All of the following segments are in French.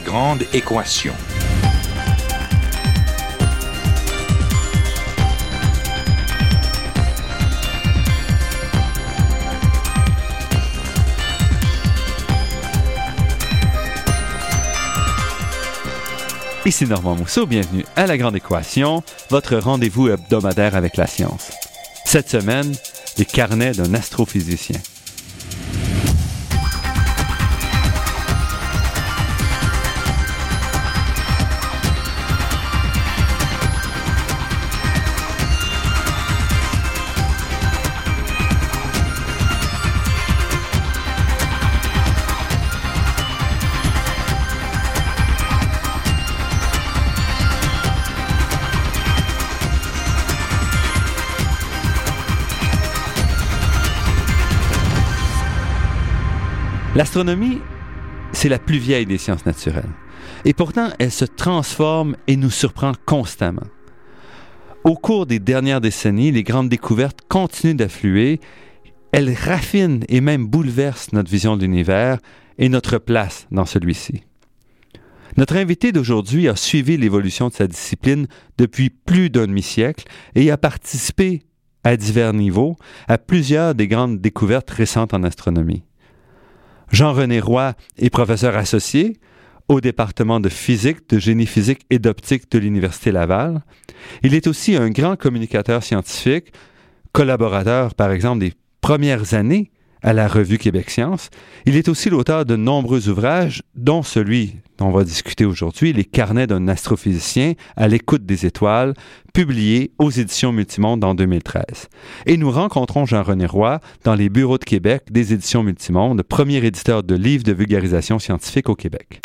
Grande équation. Ici Normand Mousseau, bienvenue à La Grande Équation, votre rendez-vous hebdomadaire avec la science. Cette semaine, les carnets d'un astrophysicien. L'astronomie, c'est la plus vieille des sciences naturelles. Et pourtant, elle se transforme et nous surprend constamment. Au cours des dernières décennies, les grandes découvertes continuent d'affluer. Elles raffinent et même bouleversent notre vision de l'univers et notre place dans celui-ci. Notre invité d'aujourd'hui a suivi l'évolution de sa discipline depuis plus d'un demi-siècle et a participé à divers niveaux à plusieurs des grandes découvertes récentes en astronomie. Jean-René Roy est professeur associé au département de physique, de génie physique et d'optique de l'Université Laval. Il est aussi un grand communicateur scientifique, collaborateur par exemple des premières années à la revue Québec Science. Il est aussi l'auteur de nombreux ouvrages, dont celui dont on va discuter aujourd'hui, Les carnets d'un astrophysicien à l'écoute des étoiles, publié aux éditions Multimonde en 2013. Et nous rencontrons Jean-René Roy dans les bureaux de Québec des éditions Multimonde, premier éditeur de livres de vulgarisation scientifique au Québec.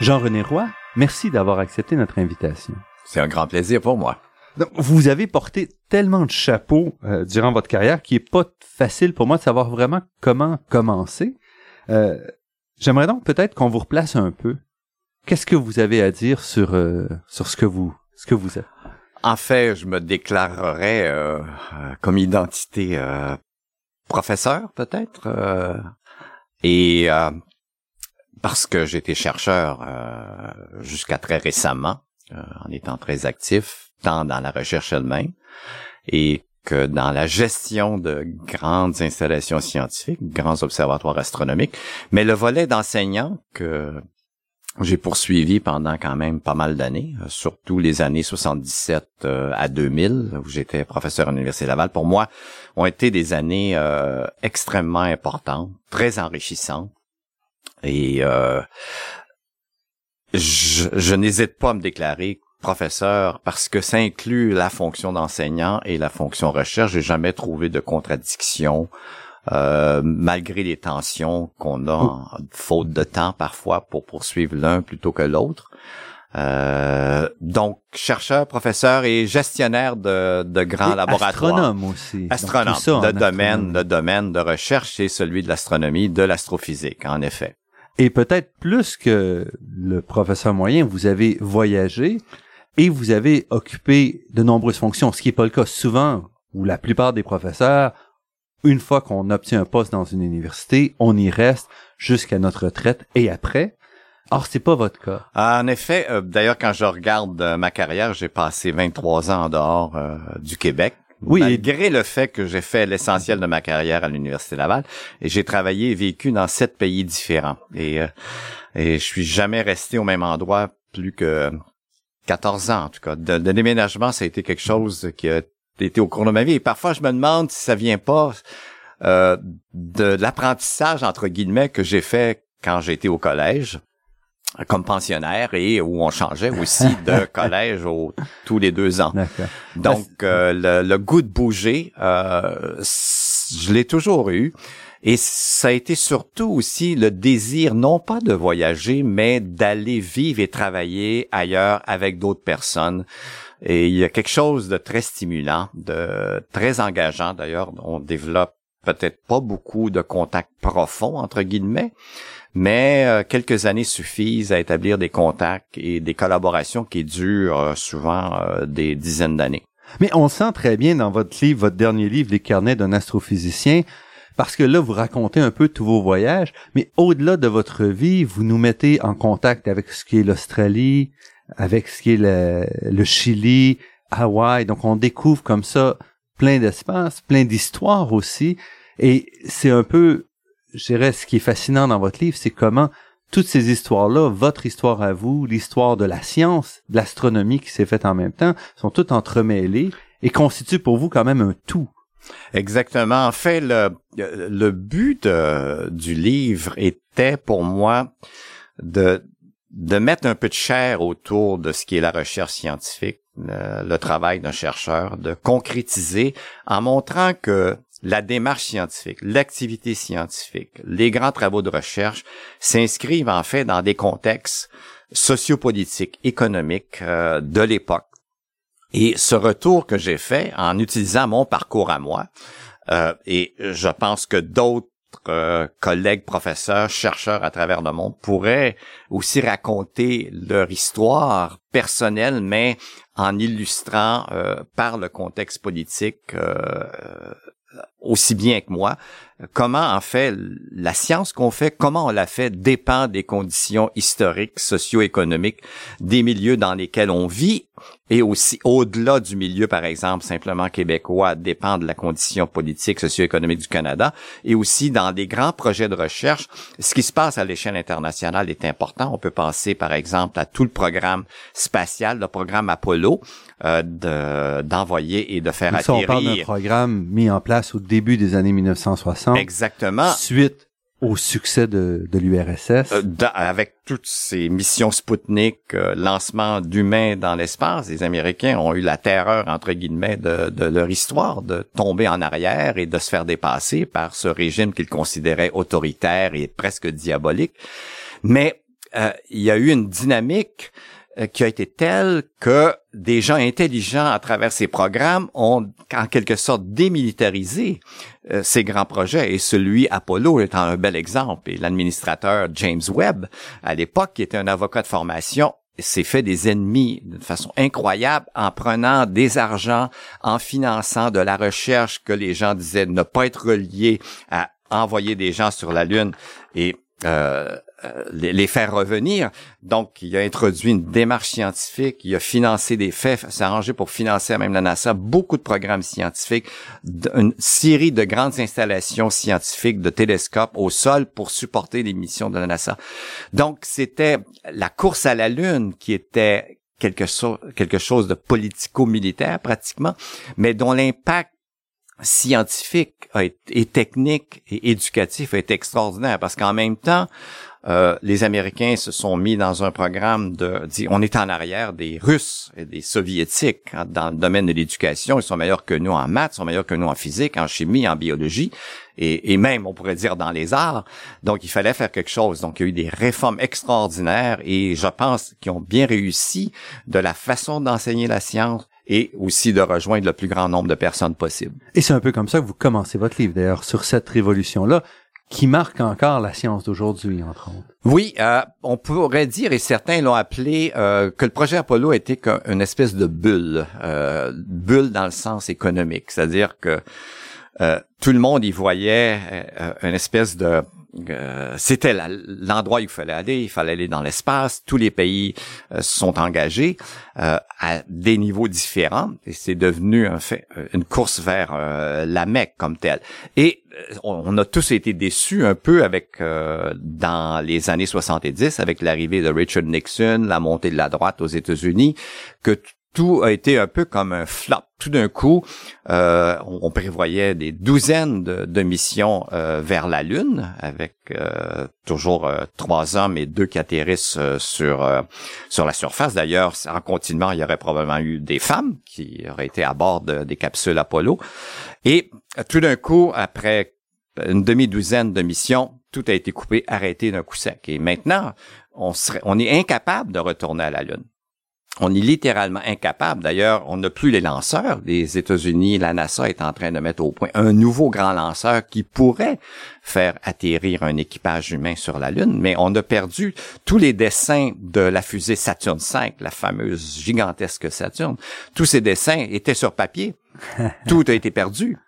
Jean-René Roy, merci d'avoir accepté notre invitation. C'est un grand plaisir pour moi. Donc, vous avez porté tellement de chapeaux euh, durant votre carrière qu'il est pas facile pour moi de savoir vraiment comment commencer. Euh, J'aimerais donc peut-être qu'on vous replace un peu. Qu'est-ce que vous avez à dire sur euh, sur ce que vous ce que vous êtes? En fait, je me déclarerais euh, comme identité professeur peut-être et parce que j'étais chercheur jusqu'à très récemment en étant très actif tant dans la recherche elle-même et que dans la gestion de grandes installations scientifiques, grands observatoires astronomiques, mais le volet d'enseignant que j'ai poursuivi pendant quand même pas mal d'années, euh, surtout les années 77 euh, à 2000, où j'étais professeur à l'Université Laval, pour moi, ont été des années euh, extrêmement importantes, très enrichissantes. Et je, je n'hésite pas à me déclarer professeur parce que ça inclut la fonction d'enseignant et la fonction recherche. J'ai jamais trouvé de contradiction. Euh, malgré les tensions qu'on a, faute de temps parfois pour poursuivre l'un plutôt que l'autre. Euh, donc, chercheur, professeur et gestionnaire de, de grands laboratoires. Astronome aussi. Astronome. le domaine, le domaine de recherche, c'est celui de l'astronomie, de l'astrophysique, en effet. Et peut-être plus que le professeur moyen, vous avez voyagé et vous avez occupé de nombreuses fonctions, ce qui n'est pas le cas souvent, où la plupart des professeurs, une fois qu'on obtient un poste dans une université, on y reste jusqu'à notre retraite et après. Or, c'est pas votre cas. En effet, euh, d'ailleurs, quand je regarde euh, ma carrière, j'ai passé 23 ans en dehors euh, du Québec. Oui, malgré le fait que j'ai fait l'essentiel de ma carrière à l'université Laval, et j'ai travaillé et vécu dans sept pays différents. Et et je suis jamais resté au même endroit plus que 14 ans en tout cas. De, déménagement, ça a été quelque chose qui a été au cours de ma vie. Et parfois, je me demande si ça vient pas euh, de l'apprentissage entre guillemets que j'ai fait quand j'étais au collège comme pensionnaire et où on changeait aussi de collège tous les deux ans. Donc euh, le, goût de bouger, euh, je l'ai toujours eu. Et ça a été surtout aussi le désir, non pas de voyager, mais d'aller vivre et travailler ailleurs avec d'autres personnes. Et il y a quelque chose de très stimulant, de très engageant d'ailleurs. On développe peut-être pas beaucoup de contacts profonds, entre guillemets, mais euh, quelques années suffisent à établir des contacts et des collaborations qui durent euh, souvent euh, des dizaines d'années. Mais on sent très bien dans votre livre, votre dernier livre, Les carnets d'un astrophysicien, parce que là, vous racontez un peu tous vos voyages, mais au-delà de votre vie, vous nous mettez en contact avec ce qui est l'Australie, avec ce qui est le, Chili, Hawaï. Donc, on découvre comme ça plein d'espaces, plein d'histoires aussi. Et c'est un peu, je dirais, ce qui est fascinant dans votre livre, c'est comment toutes ces histoires-là, votre histoire à vous, l'histoire de la science, de l'astronomie qui s'est faite en même temps, sont toutes entremêlées et constituent pour vous quand même un tout. Exactement. En fait, le, le but du livre était pour moi de, de mettre un peu de chair autour de ce qui est la recherche scientifique, le travail d'un chercheur, de concrétiser en montrant que la démarche scientifique, l'activité scientifique, les grands travaux de recherche s'inscrivent en fait dans des contextes sociopolitiques, économiques euh, de l'époque. Et ce retour que j'ai fait en utilisant mon parcours à moi, euh, et je pense que d'autres euh, collègues, professeurs, chercheurs à travers le monde pourraient aussi raconter leur histoire personnelle, mais en illustrant par le contexte politique aussi bien que moi, comment en fait la science qu'on fait, comment on la fait dépend des conditions historiques, socio-économiques, des milieux dans lesquels on vit et aussi au-delà du milieu, par exemple, simplement québécois, dépend de la condition politique, socio-économique du Canada et aussi dans des grands projets de recherche. Ce qui se passe à l'échelle internationale est important. On peut penser, par exemple, à tout le programme spatial, le programme Apollo, euh, d'envoyer et de faire atterrir. on parle d'un programme mis en place au début des années 1960. Exactement. Suite au succès de, de l'URSS. Euh, avec toutes ces missions Sputnik, euh, lancement d'humains dans l'espace, les Américains ont eu la terreur, entre guillemets, de, de, leur histoire, de tomber en arrière et de se faire dépasser par ce régime qu'ils considéraient autoritaire et presque diabolique. Mais il y a eu une dynamique euh, qui a été telle que des gens intelligents à travers ces programmes ont en quelque sorte démilitarisé euh, ces grands projets. Et celui Apollo étant un bel exemple. Et l'administrateur James Webb à l'époque qui était un avocat de formation s'est fait des ennemis de façon incroyable en prenant des argents, en finançant de la recherche que les gens disaient ne pas être reliés à envoyer des gens sur la Lune. Et euh, euh, les, faire revenir. Donc, il a introduit une démarche scientifique, il a financé des faits, s'est arrangé pour financer même la NASA beaucoup de programmes scientifiques, une série de grandes installations scientifiques de télescopes au sol pour supporter les missions de la NASA. Donc, c'était la course à la Lune qui était quelque, quelque chose de politico-militaire pratiquement, mais dont l'impact scientifique et technique et éducatif est extraordinaire parce qu'en même temps, euh, les Américains se sont mis dans un programme de, on est en arrière des Russes et des Soviétiques hein, dans le domaine de l'éducation. Ils sont meilleurs que nous en maths, ils sont meilleurs que nous en physique, en chimie, en biologie et, et, même, on pourrait dire, dans les arts. Donc, il fallait faire quelque chose. Donc, il y a eu des réformes extraordinaires et je pense qu'ils ont bien réussi de la façon d'enseigner la science et aussi de rejoindre le plus grand nombre de personnes possible. Et c'est un peu comme ça que vous commencez votre livre, d'ailleurs, sur cette révolution-là qui marque encore la science d'aujourd'hui, entre autres. Oui, euh, on pourrait dire, et certains l'ont appelé, euh, que le projet Apollo était une espèce de bulle, euh, bulle dans le sens économique, c'est-à-dire que euh, tout le monde y voyait euh, une espèce de euh, c'était l'endroit où il fallait aller, il fallait aller dans l'espace, tous les pays euh, sont engagés euh, à des niveaux différents. Et c'est devenu en fait une course vers la Mecque comme telle. Et on, a tous été déçus un peu avec dans les années 70 avec l'arrivée de Richard Nixon, la montée de la droite aux États-Unis que tout a été un peu comme un flop. Tout d'un coup, euh, on, prévoyait des douzaines de, missions euh, vers la Lune, avec euh, toujours trois hommes et deux atterrissent sur sur la surface. D'ailleurs, en continuant, il y aurait probablement eu des femmes qui auraient été à bord des capsules Apollo. Et tout d'un coup, après une demi-douzaine de missions, tout a été coupé, arrêté d'un coup sec. Et maintenant, on serait, on est incapable de retourner à la Lune on est littéralement incapable. D'ailleurs, on n'a plus les lanceurs. Les États-Unis, la NASA est en train de mettre au point un nouveau grand lanceur qui pourrait faire atterrir un équipage humain sur la Lune, mais on a perdu tous les dessins de la fusée Saturne V, la fameuse gigantesque Saturne. Tous ces dessins étaient sur papier. Tout a été perdu.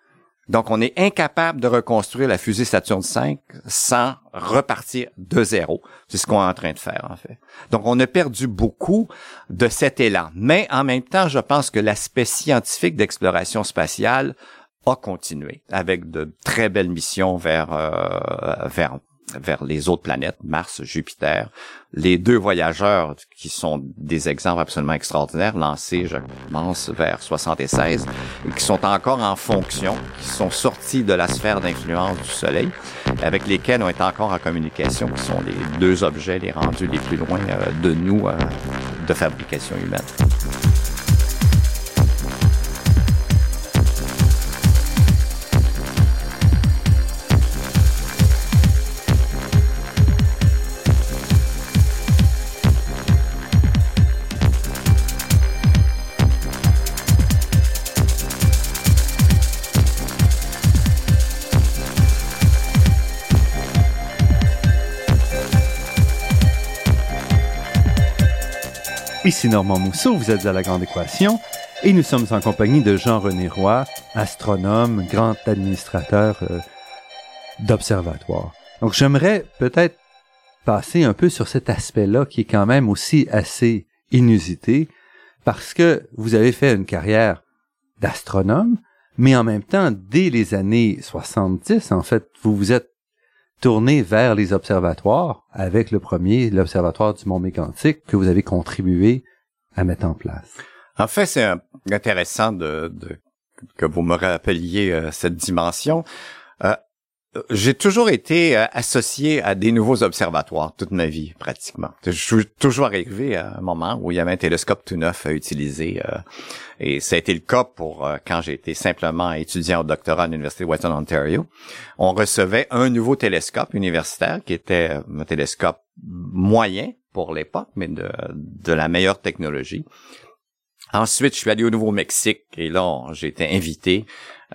Donc, on est incapable de reconstruire la fusée Saturne V sans repartir de zéro. C'est ce qu'on est en train de faire, en fait. Donc, on a perdu beaucoup de cet élan. Mais en même temps, je pense que l'aspect scientifique d'exploration spatiale a continué avec de très belles missions vers, euh, vers vers les autres planètes, Mars, Jupiter. Les deux voyageurs qui sont des exemples absolument extraordinaires, lancés, je pense, vers 76, et qui sont encore en fonction, qui sont sortis de la sphère d'influence du Soleil, avec lesquels on est encore en communication, qui sont les deux objets les rendus les plus loin euh, de nous euh, de fabrication humaine. Ici Normand Mousseau, vous êtes à La Grande Équation et nous sommes en compagnie de Jean-René Roy, astronome, grand administrateur euh, d'observatoire. Donc j'aimerais peut-être passer un peu sur cet aspect-là qui est quand même aussi assez inusité parce que vous avez fait une carrière d'astronome, mais en même temps, dès les années 70, en fait, vous vous êtes tourné vers les observatoires avec le premier, l'Observatoire du Mont Mégantic, que vous avez contribué à mettre en place. En fait, c'est intéressant de, que vous me rappeliez euh, cette dimension. J'ai toujours été euh, associé à des nouveaux observatoires toute ma vie, pratiquement. Je suis toujours arrivé à un moment où il y avait un télescope tout neuf à utiliser. Euh, et ça a été le cas pour euh, quand j'étais simplement étudiant au doctorat à l'Université de Western Ontario. On recevait un nouveau télescope universitaire qui était un télescope moyen pour l'époque, mais de, de la meilleure technologie. Ensuite, je suis allé au Nouveau-Mexique et là, j'ai été invité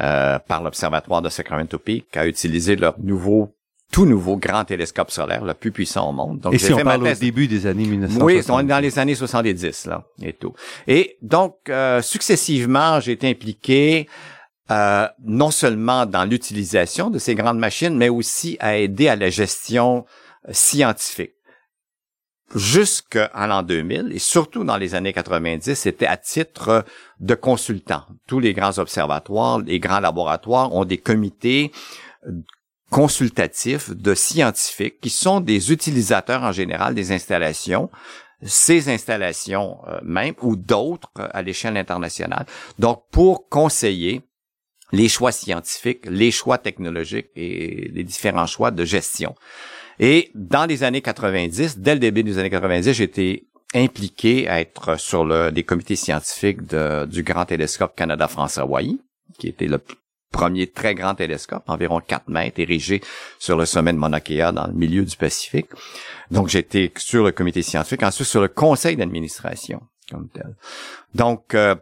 euh, par l'Observatoire de Sacramento Peak à utiliser leur nouveau tout nouveau grand télescope solaire, le plus puissant au monde. Donc, et si on parle au début des années 1970. Oui, on est dans les années 70, là, et tout. Et donc, euh, successivement, j'ai été impliqué euh, non seulement dans l'utilisation de ces grandes machines, mais aussi à aider à la gestion scientifique jusqu'à l'an 2000 et surtout dans les années 90, c'était à titre de consultant. Tous les grands observatoires, les grands laboratoires ont des comités consultatifs de scientifiques qui sont des utilisateurs en général des installations ces installations euh, même ou d'autres à l'échelle internationale. Donc, pour conseiller les choix scientifiques, les choix technologiques et les différents choix de gestion. Et dans les années 90, dès le début des années 90, j'étais impliqué à être sur le, des comités scientifiques du Grand Télescope Canada-France-Hawaii, qui était le premier très grand télescope, environ 4 mètres, érigé sur le sommet de Mauna Kea dans le milieu du Pacifique. Donc, j'étais sur le comité scientifique, ensuite sur le conseil d'administration comme tel. Donc, euh,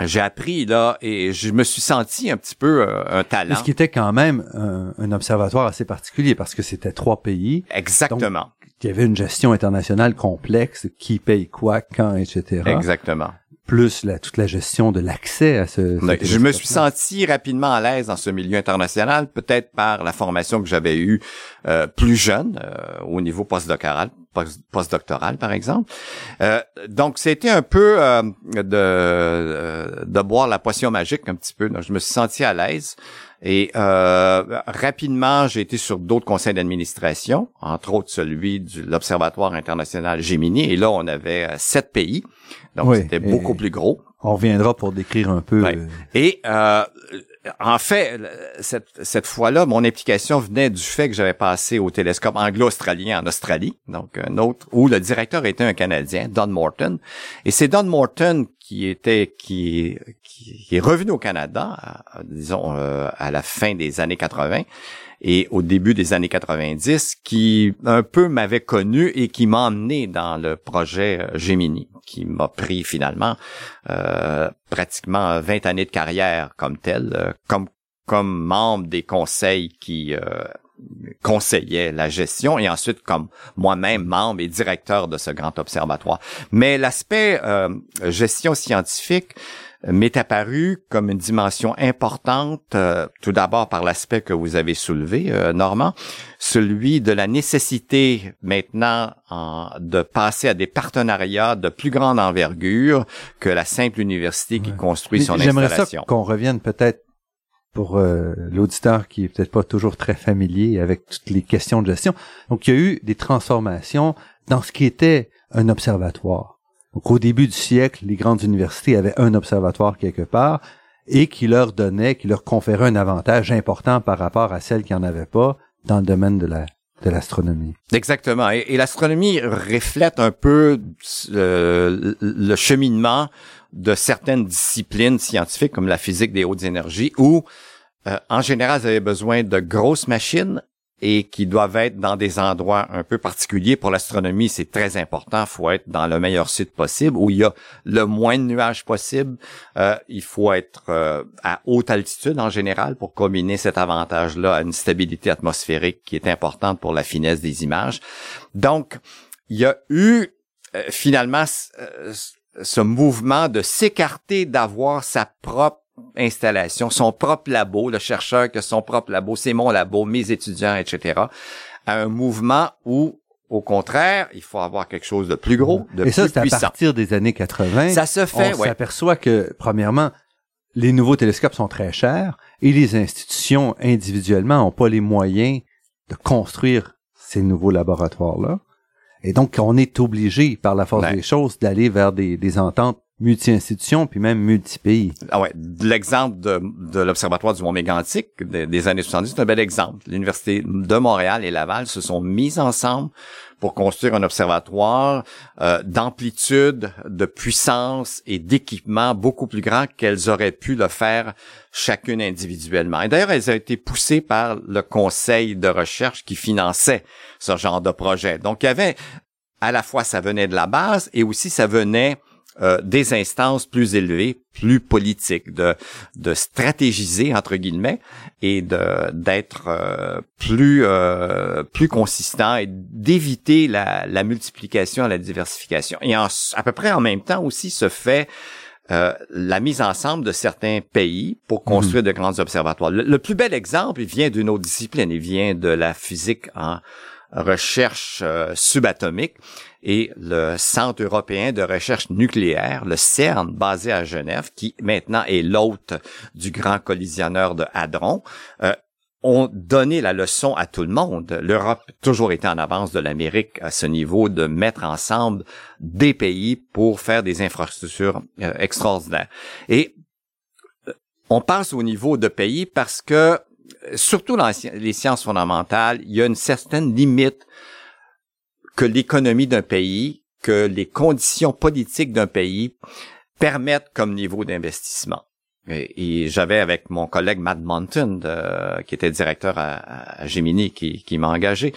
j'ai appris là et je me suis senti un petit peu euh, un talent. Ce qui était quand même un, observatoire assez particulier parce que c'était trois pays. Exactement. il y avait une gestion internationale complexe, qui paye quoi, quand, etc. Exactement plus la, toute la gestion de l'accès à ce, je me suis senti rapidement à l'aise dans ce milieu international, peut-être par la formation que j'avais eue euh, plus jeune euh, au niveau postdoctoral, postdoctoral par exemple. Euh, donc c'était un peu de, de boire la potion magique un petit peu. Donc, je me suis senti à l'aise. Et rapidement, j'ai été sur d'autres conseils d'administration, entre autres celui de l'Observatoire international Gemini. Et là, on avait sept pays. Donc, c'était beaucoup plus gros. On reviendra pour décrire un peu. Euh, et euh, en fait, cette, cette fois-là, mon implication venait du fait que j'avais passé au télescope anglo-australien en Australie, donc un autre, où le directeur était un Canadien, Don Morton. Et c'est Don Morton qui était qui, qui, est revenu au Canada, disons euh, à la fin des années 80 et au début des années 90, qui un peu m'avait connu et qui m'a emmené dans le projet Gemini qui m'a pris finalement euh, pratiquement 20 années de carrière comme tel, euh, comme comme membre des conseils qui euh, conseillaient la gestion et ensuite comme moi-même membre et directeur de ce grand observatoire. Mais l'aspect gestion scientifique m'est apparu comme une dimension importante, euh, tout d'abord par l'aspect que vous avez soulevé, euh, Normand, celui de la nécessité maintenant de passer à des partenariats de plus grande envergure que la simple université qui construit son installation. Qu'on revienne peut-être pour euh, l'auditeur qui est peut-être pas toujours très familier avec toutes les questions de gestion. Donc, il y a eu des transformations dans ce qui était un observatoire. Donc, au début du siècle, les grandes universités avaient un observatoire quelque part et qui leur donnait, qui leur conférait un avantage important par rapport à celles qui n'en avaient pas dans le domaine de la de l'astronomie. Exactement. Et, l'astronomie reflète un peu euh, le cheminement de certaines disciplines scientifiques comme la physique des hautes énergies où euh, en général, vous avez besoin de grosses machines et qui doivent être dans des endroits un peu particuliers. Pour l'astronomie, c'est très important. Il faut être dans le meilleur site possible où il y a le moins de nuages possible. Euh, il faut être euh, à haute altitude en général pour combiner cet avantage-là à une stabilité atmosphérique qui est importante pour la finesse des images. Donc, il y a eu finalement ce mouvement de s'écarter d'avoir sa propre installation, son propre labo, le chercheur que son propre labo, c'est mon labo, mes étudiants, etc., à un mouvement où au contraire, il faut avoir quelque chose de plus gros, de Et ça, c'est à partir des années 80. Ça se fait, On s'aperçoit que, premièrement, les nouveaux télescopes sont très chers et les institutions individuellement n'ont pas les moyens de construire ces nouveaux laboratoires-là. Et donc, on est obligé, par la force des choses, d'aller vers des, des ententes multi-institutions, puis même multi-pays. Ah ouais, l'exemple de, de l'Observatoire du Mont Mégantic des, années 70, c'est un bel exemple. L'Université de Montréal et Laval se sont mis ensemble pour construire un observatoire euh, d'amplitude, de puissance et d'équipement beaucoup plus grand qu'elles auraient pu le faire chacune individuellement. Et d'ailleurs, elles ont été poussées par le conseil de recherche qui finançait ce genre de projet. Donc, il y avait à la fois ça venait de la base et aussi ça venait euh, des instances plus élevées, plus politiques, de, de stratégiser entre guillemets et de d'être euh, plus euh, plus consistant et d'éviter la, la multiplication et la diversification. Et à peu près en même temps aussi se fait la mise ensemble de certains pays pour mhm. construire de grands observatoires. Le, le, plus bel exemple, il vient d'une autre discipline, il vient de la physique en recherche subatomique et le Centre européen de recherche nucléaire, le CERN, basé à Genève, qui maintenant est l'hôte du grand collisionneur de Hadron, euh, ont donné la leçon à tout le monde. L'Europe toujours été en avance de l'Amérique à ce niveau de mettre ensemble des pays pour faire des infrastructures euh, extraordinaires. Et euh, on passe au niveau de pays parce que, surtout dans les sciences fondamentales, il y a une certaine limite que l'économie d'un pays, que les conditions politiques d'un pays permettent comme niveau d'investissement. Et, j'avais avec mon collègue Matt Monton, qui était directeur à, Gemini, qui, m'a engagé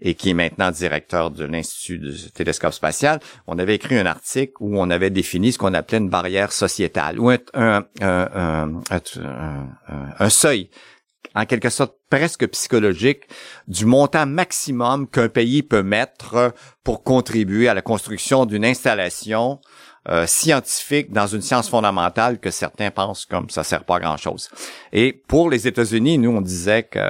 et qui est maintenant directeur de l'Institut du télescope spatial, on avait écrit un article où on avait défini ce qu'on appelait une barrière sociétale ou un seuil en quelque sorte presque psychologique du montant maximum qu'un pays peut mettre pour contribuer à la construction d'une installation euh, scientifique dans une science fondamentale que certains pensent comme ça sert pas à grand chose. Et pour les États-Unis, nous on disait que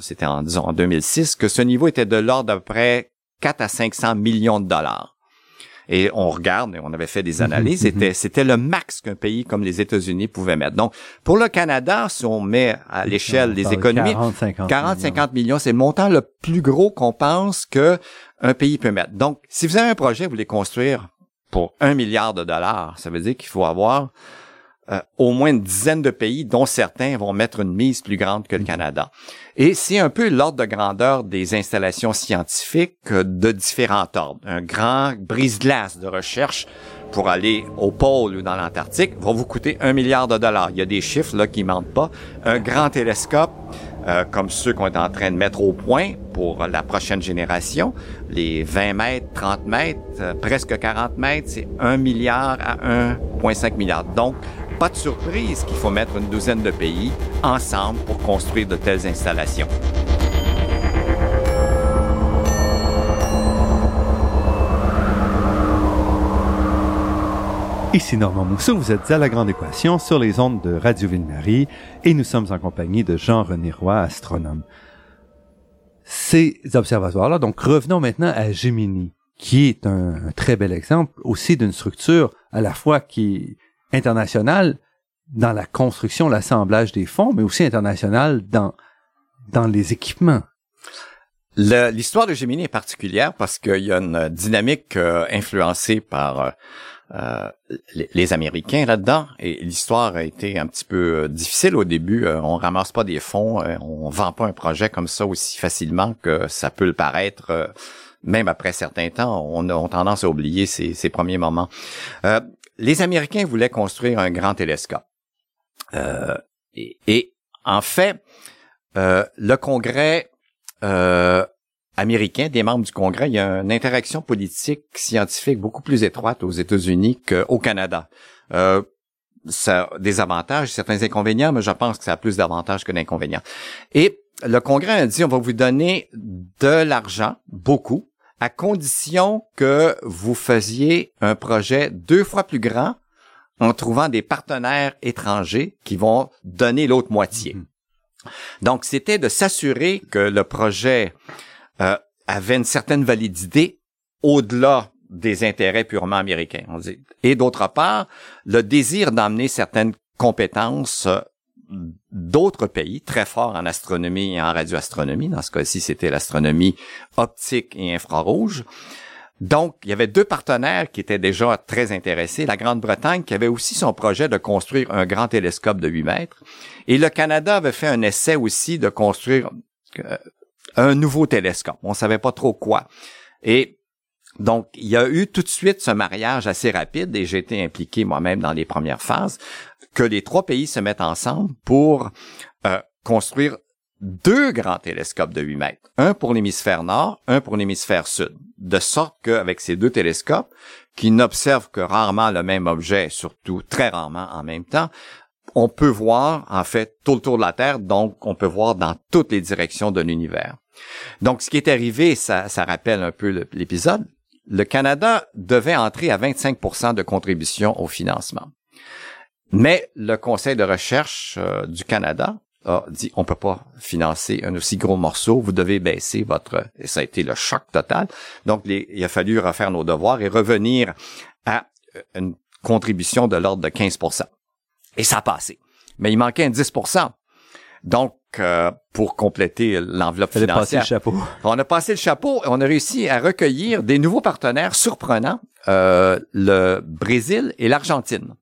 c'était en disons en 2006 que ce niveau était de l'ordre d'à peu près 4 à 500 millions de dollars. Et on regarde, et on avait fait des analyses, mhm, c'était, mhm. c'était le max qu'un pays comme les États-Unis pouvait mettre. Donc, pour le Canada, si on met à l'échelle des économies, 40-50 millions, c'est le montant le plus gros qu'on pense que un pays peut mettre. Donc, si vous avez un projet, vous voulez construire pour un milliard de dollars, ça veut dire qu'il faut avoir euh, au moins une dizaine de pays, dont certains vont mettre une mise plus grande que le mm-hmm. Canada. Et c'est un peu l'ordre de grandeur des installations scientifiques euh, de différents ordres. Un grand brise-glace de recherche pour aller au pôle ou dans l'Antarctique va vous coûter un milliard de dollars. Il y a des chiffres là qui mentent pas. Un grand télescope euh, comme ceux qu'on est en train de mettre au point pour la prochaine génération, les 20 mètres, 30 mètres, presque 40 mètres, c'est 1 milliard à 1,5 milliard. Donc, pas de surprise qu'il faut mettre une douzaine de pays ensemble pour construire de telles installations. Ici Normand Mousseau, vous êtes à La Grande Équation sur les ondes de Radio Ville-Marie et nous sommes en compagnie de Jean-René Roy, astronome. Ces observatoires-là, donc revenons maintenant à Gemini, qui est un, très bel exemple aussi d'une structure à la fois qui est internationale dans la construction, l'assemblage des fonds, mais aussi internationale dans, dans les équipements. L'histoire de Gemini est particulière parce qu'il y a une dynamique euh, influencée par euh, euh, les, Américains là-dedans. Et l'histoire a été un petit peu euh, difficile au début. Euh, on ramasse pas des fonds, on vend pas un projet comme ça aussi facilement que ça peut le paraître. même après certains temps, on a, tendance à oublier ces, ces premiers moments. Les Américains voulaient construire un grand télescope. Et, et, en fait, le Congrès américains, des membres du Congrès, il y a une interaction politique scientifique beaucoup plus étroite aux États-Unis qu'au Canada. Euh, ça des avantages, certains inconvénients, mais je pense que ça a plus d'avantages que d'inconvénients. Et le Congrès a dit, on va vous donner de l'argent, beaucoup, à condition que vous faisiez un projet deux fois plus grand en trouvant des partenaires étrangers qui vont donner l'autre moitié. Mm-hmm. Donc, c'était de s'assurer que le projet euh, avait une certaine validité au-delà des intérêts purement américains. On dit. Et d'autre part, le désir d'emmener certaines compétences euh, d'autres pays très forts en astronomie et en radioastronomie. Dans ce cas-ci, c'était l'astronomie optique et infrarouge. Donc, il y avait deux partenaires qui étaient déjà très intéressés. La Grande-Bretagne, qui avait aussi son projet de construire un grand télescope de 8 mètres. Et le Canada avait fait un essai aussi de construire euh, un nouveau télescope. On savait pas trop quoi. Et donc, il y a eu tout de suite ce mariage assez rapide, et j'ai été impliqué moi-même dans les premières phases, que les trois pays se mettent ensemble pour euh, construire deux grands télescopes de 8 mètres, un pour l'hémisphère nord, un pour l'hémisphère sud, de sorte qu'avec ces deux télescopes, qui n'observent que rarement le même objet, surtout très rarement en même temps, on peut voir en fait tout le tour de la Terre, donc on peut voir dans toutes les directions de l'univers. Donc, ce qui est arrivé, ça, ça rappelle un peu l'épisode. Le Canada devait entrer à 25% de contribution au financement. Mais le Conseil de recherche euh, du Canada a dit on peut pas financer un aussi gros morceau, vous devez baisser votre et ça a été le choc total. Donc il a fallu refaire nos devoirs et revenir à euh, une contribution de l'ordre de 15% Et ça a passé. Mais il manquait un 10% donc, euh, pour compléter l'enveloppe financière. le chapeau. On a passé le chapeau et on a réussi à recueillir des nouveaux partenaires surprenants, euh, le Brésil et l'Argentine.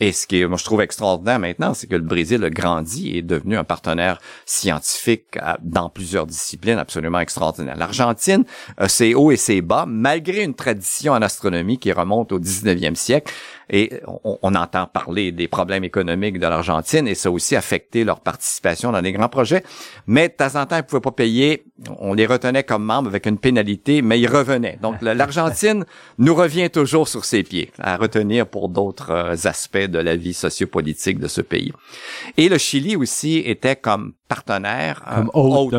Et ce qui, moi, je trouve extraordinaire maintenant, c'est que le Brésil a grandi et est devenu un partenaire scientifique dans plusieurs disciplines absolument extraordinaire. L'Argentine a ses hauts et ses bas, malgré une tradition en astronomie qui remonte au 19e siècle. Et on, entend parler des problèmes économiques de l'Argentine et ça a aussi affecté leur participation dans les grands projets. Mais de temps en temps, ils pouvaient pas payer. On les retenait comme membres avec une pénalité, mais ils revenaient. Donc, l'Argentine nous revient toujours sur ses pieds à retenir pour d'autres euh, de la vie sociopolitique de ce pays. Et le Chili aussi était comme partenaire comme hôte,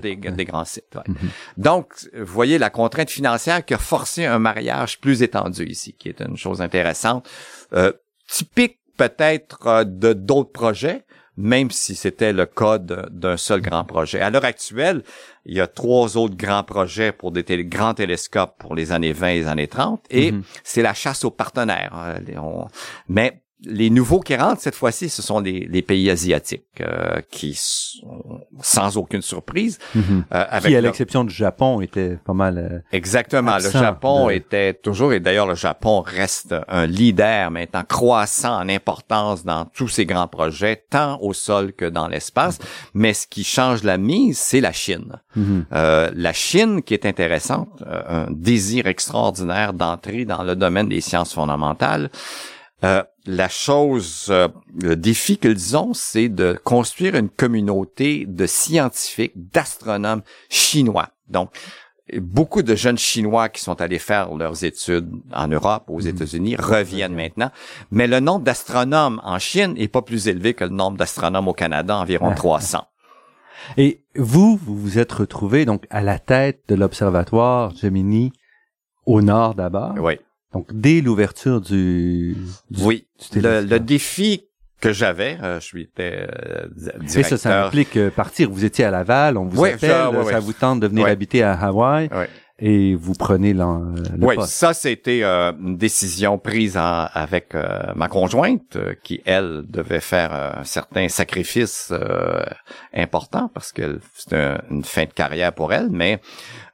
des, des, grands sites. Ouais. Mm-hmm. Donc, vous voyez la contrainte financière qui a forcé un mariage plus étendu ici, qui est une chose intéressante, euh, typique peut-être euh, de d'autres projets, même si c'était le cas d'un seul grand projet. À l'heure actuelle, il y a trois autres grands projets pour des grands télescopes pour les années 20 et les années 30, et mm-hmm. c'est la chasse aux partenaires. Euh, mais les nouveaux qui rentrent cette fois-ci, ce sont les, les pays asiatiques euh, qui, sont, sans aucune surprise, mhm. euh, avec qui à l'exception du Japon était pas mal. Euh, Exactement, le Japon était toujours et d'ailleurs le Japon reste un leader maintenant croissant en importance dans tous ces grands projets, tant au sol que dans l'espace. Mais ce qui change la mise, c'est la Chine. Mhm. la Chine qui est intéressante, un désir extraordinaire d'entrer dans le domaine des sciences fondamentales. Euh, la chose, euh, le défi qu'ils ont, c'est de construire une communauté de scientifiques, d'astronomes chinois. Donc, beaucoup de jeunes Chinois qui sont allés faire leurs études en Europe, aux mhm. États-Unis, reviennent maintenant. Mais le nombre d'astronomes en Chine est pas plus élevé que le nombre d'astronomes au Canada, environ 300. Et vous, vous vous êtes retrouvé donc à la tête de l'observatoire Gemini au nord d'abord. Oui Donc, dès l'ouverture du, Oui. le, défi que j'avais, euh, je suis euh, directeur. Et ça, ça implique euh, partir. Vous étiez à Laval, on vous appelle, ça, vous tente de venir habiter à Hawaï et vous prenez le Oui, ça c'était euh, une décision prise avec euh, ma conjointe euh, qui elle devait faire un certain sacrifice important parce que c'était une fin de carrière pour elle, mais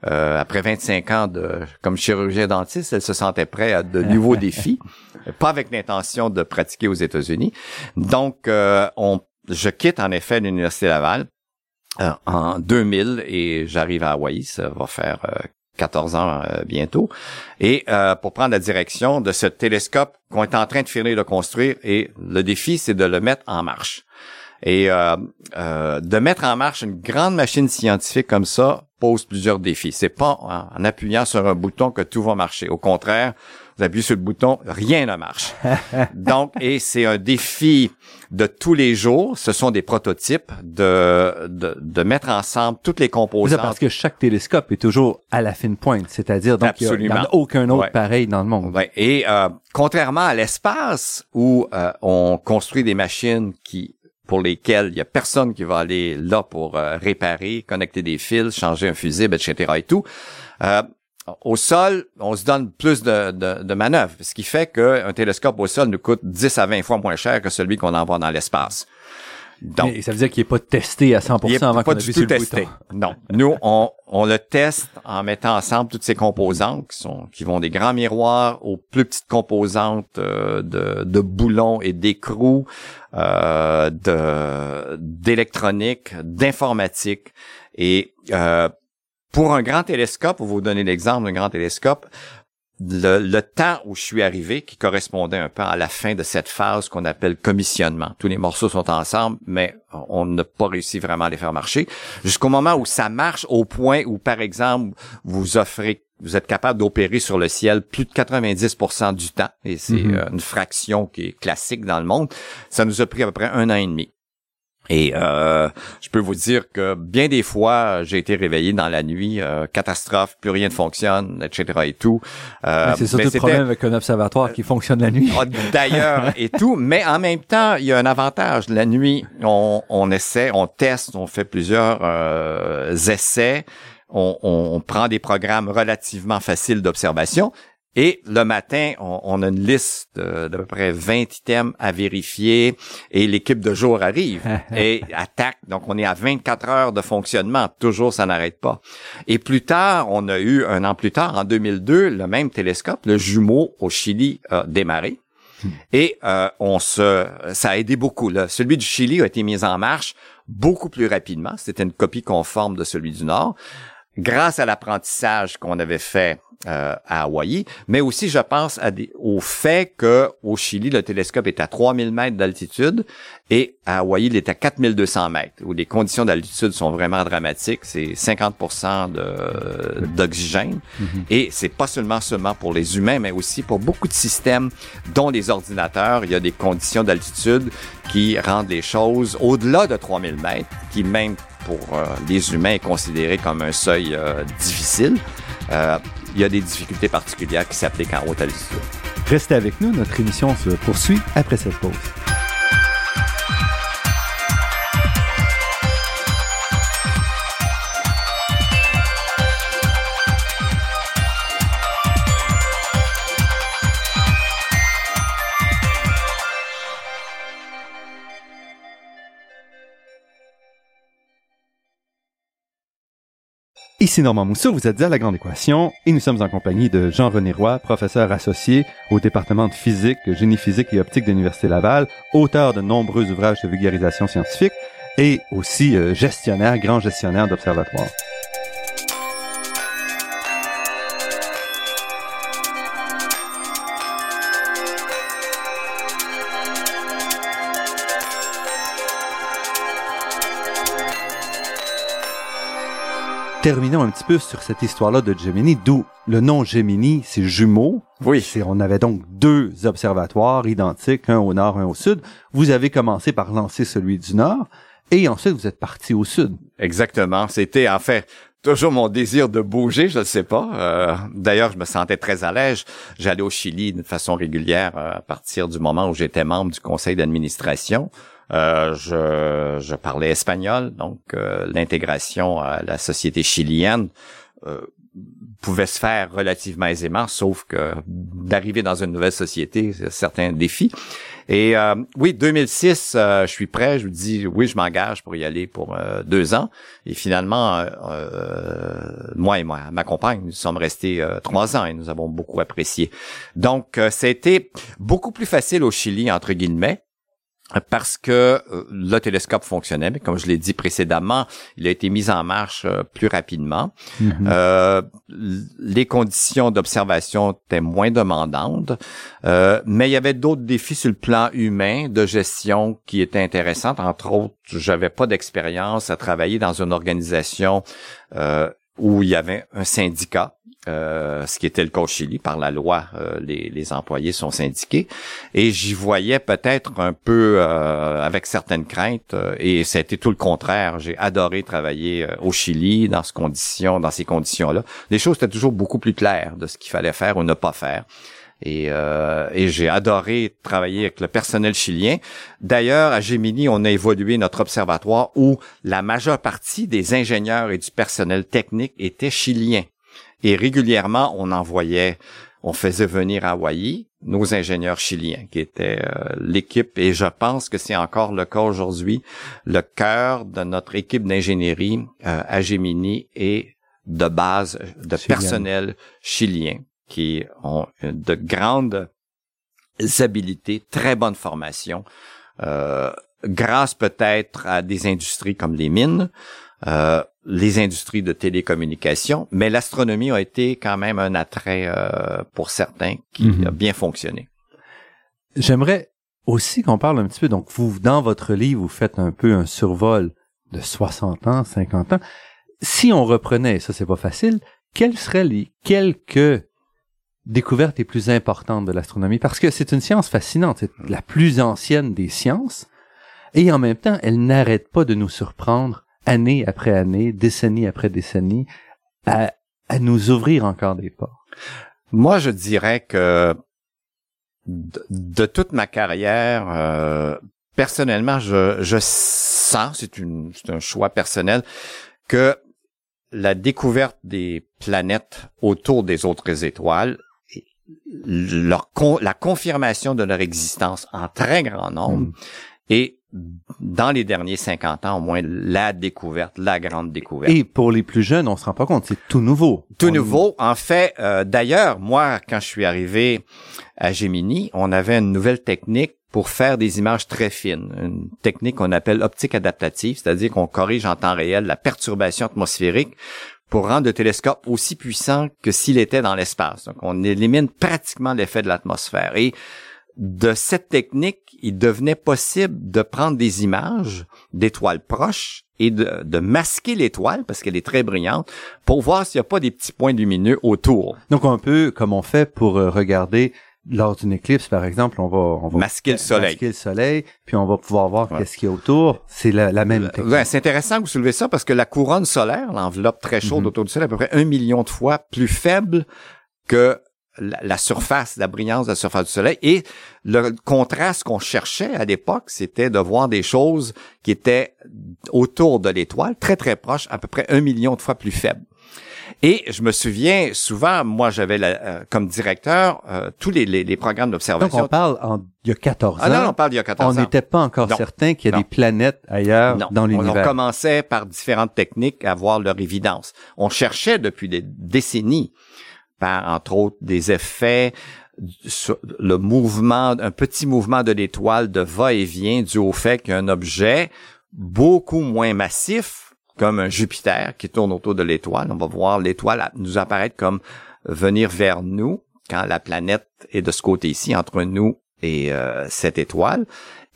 après 25 ans de comme chirurgien dentiste, elle se sentait prête à de nouveaux défis, pas avec l'intention de pratiquer aux États-Unis. Donc on je quitte en effet l'université Laval en 2000 et j'arrive à Hawaï. Ça va faire 14 ans euh, bientôt, et euh, pour prendre la direction de ce télescope qu'on est en train de finir de construire. Et le défi, c'est de le mettre en marche. Et euh, de mettre en marche une grande machine scientifique comme ça pose plusieurs défis. C'est pas en appuyant sur un bouton que tout va marcher. Au contraire, vous appuyez sur le bouton, rien ne marche. Donc, et c'est un défi de tous les jours. Ce sont des prototypes de, de, de mettre ensemble toutes les composantes. parce que chaque télescope est toujours à la fine pointe, c'est-à-dire donc il n'y a, aucun autre pareil dans le monde. Ouais. Et euh, contrairement à l'espace où euh, on construit des machines qui pour lesquelles il y a personne qui va aller là pour euh, réparer, connecter des fils, changer un fusible, etc. et tout. Euh, au sol, on se donne plus de, de, de manœuvres, ce qui fait qu'un télescope au sol nous coûte 10 à 20 fois moins cher que celui qu'on envoie dans l'espace. Donc, ça veut dire qu'il n'est pas testé à 100% avant qu'on sur testé. Non. Nous, on, on le teste en mettant ensemble toutes ces composantes qui sont qui vont des grands miroirs aux plus petites composantes euh, de, de boulons et d'écrous, euh, de d'électronique, d'informatique et euh, pour un grand télescope, pour vous donner l'exemple d'un grand télescope, le, temps où je suis arrivé, qui correspondait un peu à la fin de cette phase qu'on appelle commissionnement. Tous les morceaux sont ensemble, mais on n'a pas réussi vraiment à les faire marcher. Jusqu'au moment où ça marche au point où, par exemple, vous offrez vous êtes capable d'opérer sur le ciel plus de 90% du temps, et c'est mm-hmm. euh, une fraction qui est classique dans le monde. Ça nous a pris à peu près un an et demi. Et euh, je peux vous dire que bien des fois, j'ai été réveillé dans la nuit, euh, catastrophe, plus rien ne fonctionne, etc. et tout. Euh, c'est surtout le problème avec un observatoire qui fonctionne la nuit. Ah, d'ailleurs et tout, mais en même temps, il y a un avantage. La nuit, on, on essaie, on teste, on fait plusieurs euh, essais. On, on, prend des programmes relativement faciles d'observation et le matin, on, a une liste d'à peu près 20 items à vérifier et l'équipe de jour arrive et attaque. Donc, on est à 24 heures de fonctionnement. Toujours, ça n'arrête pas. Et plus tard, on a eu, un an plus tard, en 2002, le même télescope, le jumeau au Chili, a démarré. Hmm. Et euh, on se, ça a aidé beaucoup. Là. Celui du Chili a été mis en marche beaucoup plus rapidement. C'était une copie conforme de celui du Nord grâce à l'apprentissage qu'on avait fait euh, à Hawaï, mais aussi je pense à des, au fait que au Chili le télescope est à 3000 mètres d'altitude et à Hawaï il est à 4200 mètres où les conditions d'altitude sont vraiment dramatiques, c'est 50% de d'oxygène mm-hmm. et c'est pas seulement seulement pour les humains mais aussi pour beaucoup de systèmes dont les ordinateurs, il y a des conditions d'altitude qui rendent les choses au-delà de 3000 mètres qui même pour euh, les humains est considéré comme un seuil euh, difficile. Euh, il y a des difficultés particulières qui s'appliquent en haute altitude. Restez avec nous, notre émission se poursuit après cette pause. Ici Normand Mousseau, vous êtes à La Grande Équation et nous sommes en compagnie de Jean-René Roy, professeur associé au département de physique, génie physique et optique de l'Université Laval, auteur de nombreux ouvrages de vulgarisation scientifique et aussi euh, gestionnaire, grand gestionnaire d'observatoire. Terminons un petit peu sur cette histoire-là de Gemini, d'où le nom Gemini, c'est jumeau. Oui. on avait donc deux observatoires identiques, un au nord, un au sud. Vous avez commencé par lancer celui du nord et ensuite vous êtes parti au sud. Exactement. C'était en fait toujours mon désir de bouger, je ne sais pas. Euh, d'ailleurs, je me sentais très à l'aise. J'allais au Chili de façon régulière euh, à partir du moment où j'étais membre du conseil d'administration. Euh, je, je, parlais espagnol, donc l'intégration à la société chilienne pouvait se faire relativement aisément, sauf que d'arriver dans une nouvelle société, c'est certains défis. Et euh, oui, 2006, euh, je suis prêt. Je vous dis oui, je m'engage pour y aller pour euh, deux ans. Et finalement, moi et moi, ma compagne, nous sommes restés trois ans et nous avons beaucoup apprécié. Donc, été beaucoup plus facile au Chili entre guillemets parce que euh, le télescope fonctionnait, mais comme je l'ai dit précédemment, il a été mis en marche euh, plus rapidement. Mm-hmm. euh, les conditions d'observation étaient moins demandantes, euh, mais il y avait d'autres défis sur le plan humain de gestion qui étaient intéressants. Entre autres, j'avais pas d'expérience à travailler dans une organisation où il y avait un syndicat euh, ce qui était le cas au Chili. Par la loi, euh, les, les, employés sont syndiqués. Et j'y voyais peut-être un peu euh, avec certaines craintes. et c'était tout le contraire. J'ai adoré travailler au Chili dans, dans ces conditions-là. Les choses étaient toujours beaucoup plus claires de ce qu'il fallait faire ou ne pas faire. Et, et j'ai adoré travailler avec le personnel chilien. D'ailleurs, à Gemini, on a évolué notre observatoire où la majeure partie des ingénieurs et du personnel technique étaient chiliens. Et régulièrement, on envoyait, on faisait venir à Hawaï nos ingénieurs chiliens, qui étaient euh, l'équipe, et je pense que c'est encore le cas aujourd'hui, le cœur de notre équipe d'ingénierie euh, à Gemini et de base de personnel chilien qui ont de grandes habilités, très bonne formation, euh, grâce peut-être à des industries comme les mines, euh, les industries de télécommunications, mais l'astronomie a été quand même un attrait euh, pour certains qui mhm. a bien fonctionné. J'aimerais aussi qu'on parle un petit peu, donc vous, dans votre livre, vous faites un peu un survol de 60 ans, 50 ans. Si on reprenait, ça c'est pas facile, quelles seraient les quelques découvertes les plus importantes de l'astronomie? Parce que c'est une science fascinante, c'est la plus ancienne des sciences, et en même temps, elle n'arrête pas de nous surprendre année après année, décennie après décennie, à, à nous ouvrir encore des portes? Moi, je dirais que de, toute ma carrière, euh, personnellement, je, je sens, c'est un choix personnel, que la découverte des planètes autour des autres étoiles, leur la confirmation de leur existence en très grand nombre, mm. et dans les derniers 50 ans, au moins, la découverte, la grande découverte. Et pour les plus jeunes, on se rend pas compte, c'est tout nouveau. Tout nouveau. En fait, euh, d'ailleurs, moi, quand je suis arrivé à Gemini, on avait une nouvelle technique pour faire des images très fines. Une technique qu'on appelle optique adaptative, c'est-à-dire qu'on corrige en temps réel la perturbation atmosphérique pour rendre le télescope aussi puissant que s'il était dans l'espace. Donc, on élimine pratiquement l'effet de l'atmosphère. Et de cette technique, il devenait possible de prendre des images d'étoiles proches et de, masquer l'étoile, parce qu'elle est très brillante, pour voir s'il n'y a pas des petits points lumineux autour. Donc un peu comme on fait pour euh, regarder lors d'une éclipse, par exemple, on va, on va masquer le soleil. Masquer le soleil, puis on va pouvoir voir qu'est-ce qu'il y a autour. C'est la, même technique. Ouais, c'est intéressant que vous soulevez ça parce que la couronne solaire, l'enveloppe très chaude mhm. autour du soleil, est à peu près un million de fois plus faible que la, surface, la brillance de la surface du Soleil. Et le contraste qu'on cherchait à l'époque, c'était de voir des choses qui étaient autour de l'étoile, très très proches, à peu près un million de fois plus faibles. Et je me souviens souvent, moi j'avais euh, comme directeur euh, tous les, les, programmes d'observation. Donc on parle en, il y a 14 ans. Ah non, on parle d'il y a 14 ans. On n'était pas encore certain qu'il y a des planètes ailleurs dans l'univers. On commençait par différentes techniques à voir leur évidence. On cherchait depuis des décennies par, entre autres, des effets le mouvement, un petit mouvement de l'étoile de va-et-vient dû au fait qu'un objet beaucoup moins massif, comme un Jupiter qui tourne autour de l'étoile, on va voir l'étoile nous apparaître comme venir vers nous quand la planète est de ce côté-ci, entre nous et euh, cette étoile.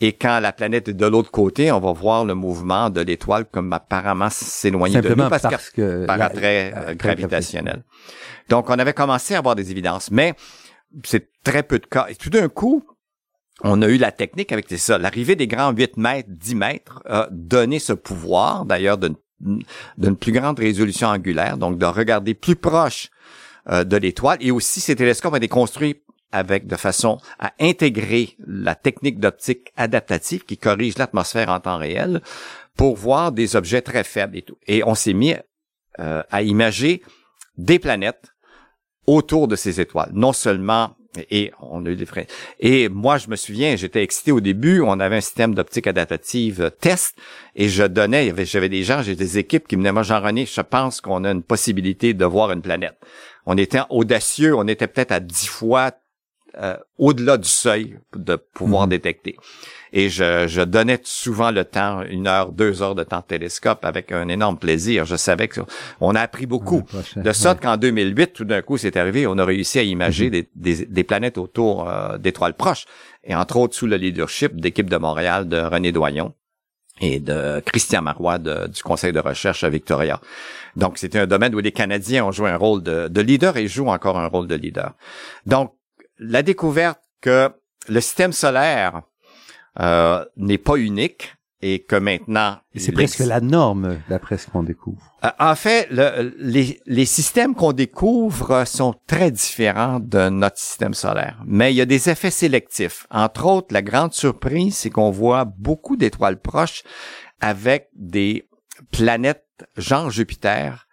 Et quand la planète est de l'autre côté, on va voir le mouvement de l'étoile comme apparemment s'éloigner de nous parce, que, par attrait euh, gravitationnel. Donc, on avait commencé à avoir des évidences, mais c'est très peu de cas. Et tout d'un coup, on a eu la technique avec ça. L'arrivée des grands 8 mètres, 10 mètres a donné ce pouvoir, d'ailleurs, de d'une plus grande résolution angulaire, donc de regarder plus proche euh, de l'étoile. Et aussi, ces télescopes ont été construits avec de façon à intégrer la technique d'optique adaptative qui corrige l'atmosphère en temps réel pour voir des objets très faibles et tout. Et on s'est mis euh, à imager des planètes autour de ces étoiles, non seulement et on a eu des frais. Et moi, je me souviens, j'étais excité au début. On avait un système d'optique adaptative euh, test et je donnais, j'avais des gens, j'ai des équipes qui me disaient, moi, Jean-René, je pense qu'on a une possibilité de voir une planète. On était audacieux, on était peut-être à dix fois euh, au-delà du seuil de pouvoir mhm. détecter. Et je, je, donnais souvent le temps, une heure, deux heures de temps de télescope avec un énorme plaisir. Je savais que on a appris beaucoup. de sorte qu'en 2008, tout d'un coup, c'est arrivé, on a réussi à imager mhm. des, des, des, planètes autour euh, d'étoiles proches. Et entre autres, sous le leadership d'équipe de Montréal de René Doyon et de Christian Marois du Conseil de recherche à Victoria. Donc, c'était un domaine où les Canadiens ont joué un rôle de, de leader et jouent encore un rôle de leader. Donc, la découverte que le système solaire euh, n'est pas unique et que maintenant... C'est presque la norme, d'après ce qu'on découvre. Euh, en fait, les, les, systèmes qu'on découvre sont très différents de notre système solaire, mais il y a des effets sélectifs. Entre autres, la grande surprise, c'est qu'on voit beaucoup d'étoiles proches avec des planètes genre Jupiter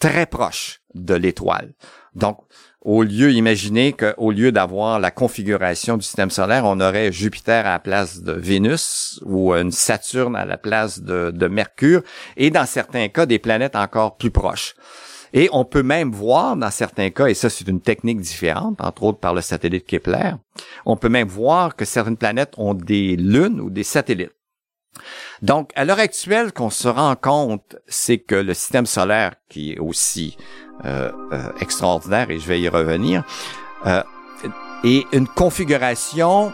très proches de l'étoile. Donc, au lieu, imaginez qu'au lieu d'avoir la configuration du système solaire, on aurait Jupiter à la place de Vénus ou une Saturne à la place de, de Mercure et dans certains cas, des planètes encore plus proches. Et on peut même voir dans certains cas, et ça c'est une technique différente, entre autres par le satellite Kepler, on peut même voir que certaines planètes ont des lunes ou des satellites. Donc, à l'heure actuelle, qu'on se rend compte, c'est que le système solaire, qui est aussi euh, euh, extraordinaire, et je vais y revenir, euh, est une configuration